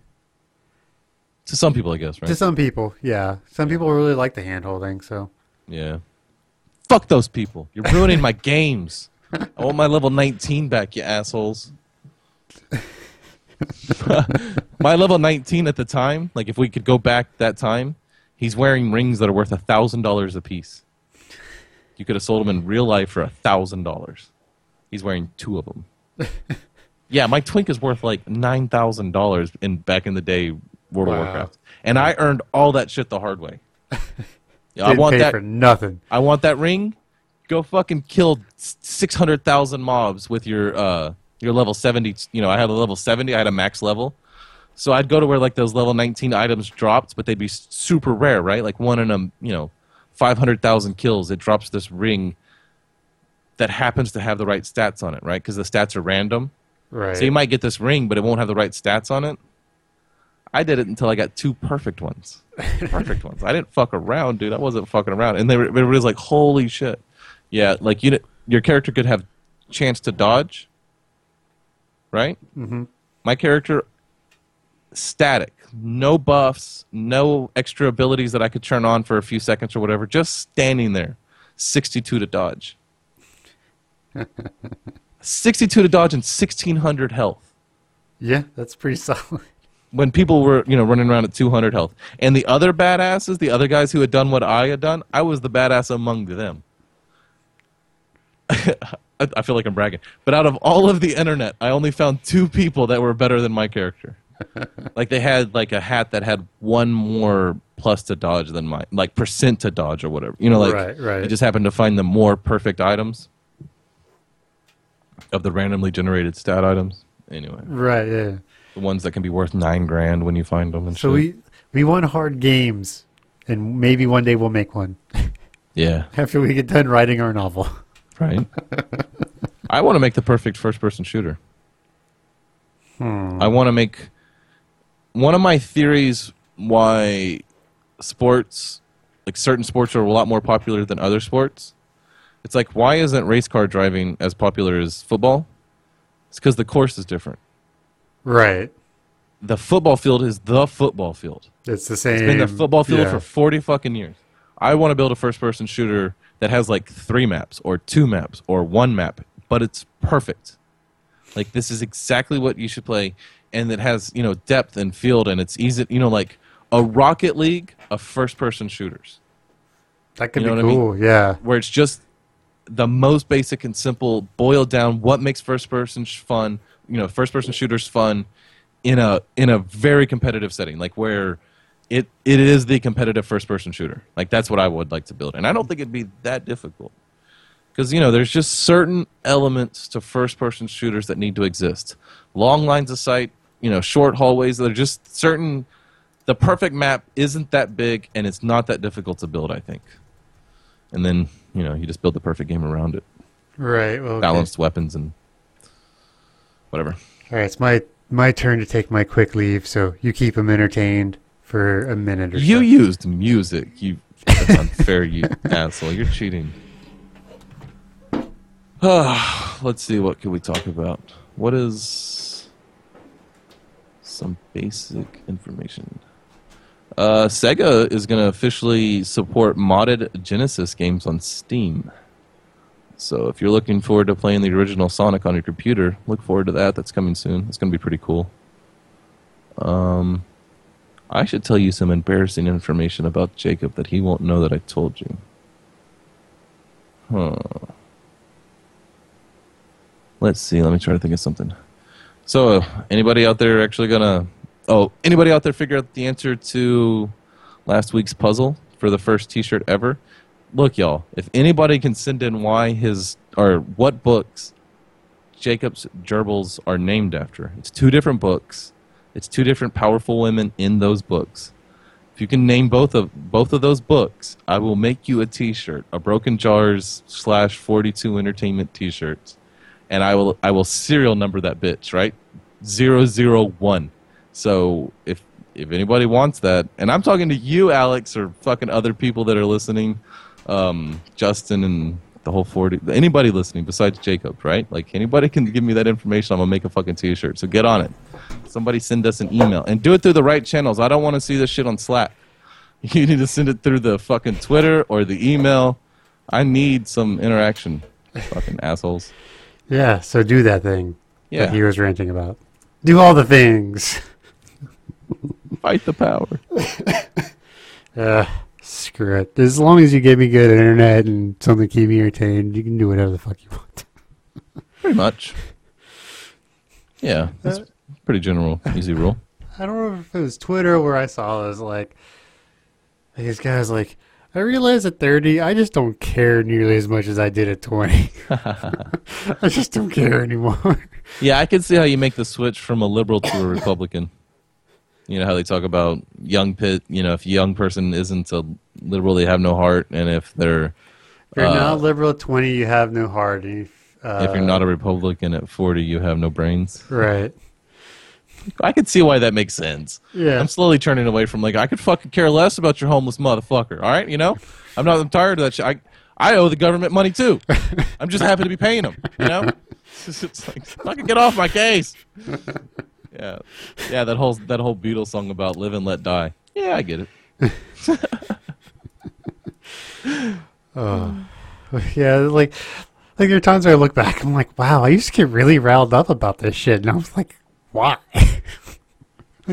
C: To some people, I guess, right?
B: To some people, yeah. Some people really like the hand holding, so.
C: Yeah. Fuck those people. You're ruining my games. I want my level 19 back, you assholes. my level 19 at the time, like if we could go back that time, he's wearing rings that are worth a thousand dollars a piece. You could have sold them in real life for a thousand dollars. He's wearing two of them. yeah, my twink is worth like nine thousand dollars in back in the day World
B: Wow.
C: of Warcraft, and I earned all that shit the hard way. Yeah, I
B: Didn't
C: want
B: pay
C: that.
B: for nothing.
C: I want that ring. Go fucking kill six hundred thousand mobs with your uh your level seventy. You know, I had a level seventy. I had a max level, so I'd go to where like those level nineteen items dropped, but they'd be super rare, right? Like one in a you know five hundred thousand kills. It drops this ring that happens to have the right stats on it, right? Because the stats are random.
B: Right.
C: So you might get this ring, but it won't have the right stats on it. I did it until I got two perfect ones. Perfect ones. I didn't fuck around, dude. I wasn't fucking around. And they were, it was like, holy shit. Yeah, like you, your character could have chance to dodge, right?
B: Mhm.
C: My character, static, no buffs, no extra abilities that I could turn on for a few seconds or whatever. Just standing there, sixty-two to dodge. 62 to dodge and 1600 health
B: yeah, that's pretty solid.
C: When people were you know running around at 200 health and the other badasses the other guys who had done what i had done i was the badass among them I I feel like i'm bragging but out of all of the internet i only found two people that were better than my character like they had like a hat that had one more plus to dodge than mine like percent to dodge or whatever you know like
B: Right, right.
C: you just happened to find the more perfect items of the randomly generated stat items anyway.
B: Right. Yeah.
C: The ones that can be worth nine grand when you find them and
B: So
C: shit.
B: we we want hard games, and maybe one day we'll make one
C: yeah,
B: after we get done writing our novel.
C: right. I want to make the perfect first-person shooter.
B: Hmm.
C: I want to make one of my theories why sports, like certain sports, are a lot more popular than other sports. It's like why isn't race car driving as popular as football? It's because the course is different.
B: Right.
C: The football field is the football field.
B: It's the same.
C: It's been the football field
B: yeah.
C: for 40 fucking years. I want to build a first person shooter that has like three maps or two maps or one map, but it's perfect. Like this is exactly what you should play and it has, you know, depth and field and it's easy, you know, like a Rocket League of first person shooters
B: That could
C: you know
B: be
C: what I mean?
B: cool. Yeah.
C: where it's just the most basic and simple boiled down what makes first person sh- fun, you know, first person shooters fun in a in a very competitive setting, like where it it is the competitive first person shooter. Like that's what I would like to build. And I don't think it'd be that difficult. Cuz you know, there's just certain elements to first person shooters that need to exist. Long lines of sight, you know, short hallways, they're just certain the perfect map isn't that big and it's not that difficult to build, I think. And then, you know, you just build the perfect game around it.
B: Right. Well, okay.
C: Balanced weapons and whatever.
B: All right. It's my my turn to take my quick leave. So you keep them entertained for a minute or so.
C: You
B: so.
C: used music. You that's unfair, you asshole. You're cheating. Let's see what can we talk about. What is some basic information? Uh, Sega is going to officially support modded Genesis games on Steam. So if you're looking forward to playing the original Sonic on your computer, look forward to that. That's coming soon. It's going to be pretty cool. Um, I should tell you some embarrassing information about Jacob that he won't know that I told you. Huh. Let's see. Let me try to think of something. So, anybody out there actually gonna? Oh, anybody out there figure out the answer to last week's puzzle for the first T-shirt ever? Look, y'all. If anybody can send in why his or what books Jacob's gerbils are named after, it's two different books. It's two different powerful women in those books. If you can name both of both of those books, I will make you a T-shirt, a Broken Jars slash Forty Two Entertainment T-shirt, and I will I will serial number that bitch right, zero zero one. So if if anybody wants that, and I'm talking to you, Alex, or fucking other people that are listening, um, Justin and the whole forty, anybody listening besides Jacob, right? Like anybody can give me that information, I'm gonna make a fucking T-shirt. So get on it. Somebody send us an email and do it through the right channels. I don't want to see this shit on Slack. You need to send it through the fucking Twitter or the email. I need some interaction. Fucking assholes.
B: Yeah. So do that thing
C: Yeah.
B: that he was ranting about. Do all the things.
C: Fight the power.
B: Uh, screw it. As long as you give me good internet and something to keep me entertained, you can do whatever the fuck you want.
C: Pretty much. Yeah. Uh, that's pretty general, easy rule.
B: I don't remember if it was Twitter where I saw this like these guys like I realize at 30 I just don't care nearly as much as I did at 20. I just don't care anymore.
C: Yeah, I can see how you make the switch from a liberal to a Republican. You know how they talk about young pit. You know, if a young person isn't a liberal, they have no heart, and if they're
B: If you're
C: Uh,
B: not liberal at 20, you have no heart. If, uh,
C: if you're not a Republican at forty, you have no brains.
B: right.
C: I can see why that makes sense.
B: Yeah.
C: I'm slowly turning away from like I could fucking care less about your homeless motherfucker. All right, you know, I'm not. I'm tired of that shit. I I owe the government money too. I'm just happy to be paying them. You know, it's, just like fucking get off my case. Yeah, yeah. That whole that whole Beatles song about live and let die. Yeah, I get it.
B: Yeah, like like there are times where I look back, I'm like, wow, I used to get really riled up about this shit, and I was like, why? like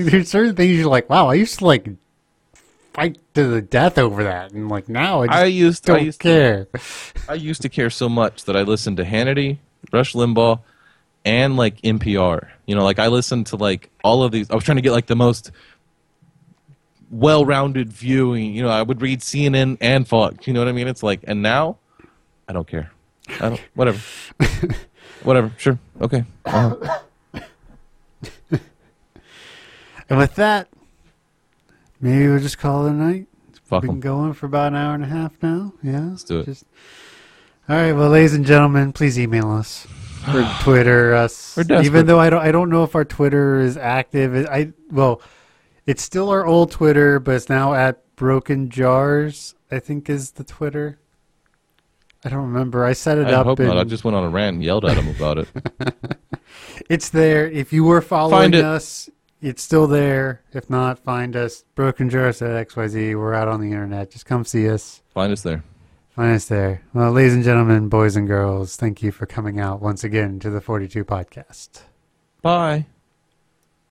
B: there's certain things you're like, wow, I used to like fight to the death over that, and like now I just
C: I used
B: don't
C: I used to,
B: care.
C: I used to care so much that I listened to Hannity, Rush Limbaugh, and like NPR. You know, like I listened to like all of these. I was trying to get like the most well-rounded viewing. You know, I would read CNN and Fox. You know what I mean? It's like, and now, I don't care. I don't. Whatever. whatever. Sure. Okay. Uh-huh.
B: And with that, maybe we'll just call it a night.
C: Fuck
B: we can
C: 'em.
B: go on for about an hour and a half now. Yeah, let's
C: do it.
B: Just... All right, well, ladies and gentlemen, please email us or Twitter us. Even though I don't, I don't know if our Twitter is active. I well, it's still our old Twitter, but it's now at Broken Jars. I think is the Twitter. I don't remember. I set it
C: I
B: up.
C: hope not. I just went on a rant and yelled at him about it.
B: It's there. If you were following
C: it.
B: us, it's still there. If not, find us. Broken Jars at XYZ. We're out on the internet. Just come see us.
C: Find us there.
B: Us there. Well, ladies and gentlemen, boys and girls, thank you for coming out once again to the 42 podcast.
C: Bye.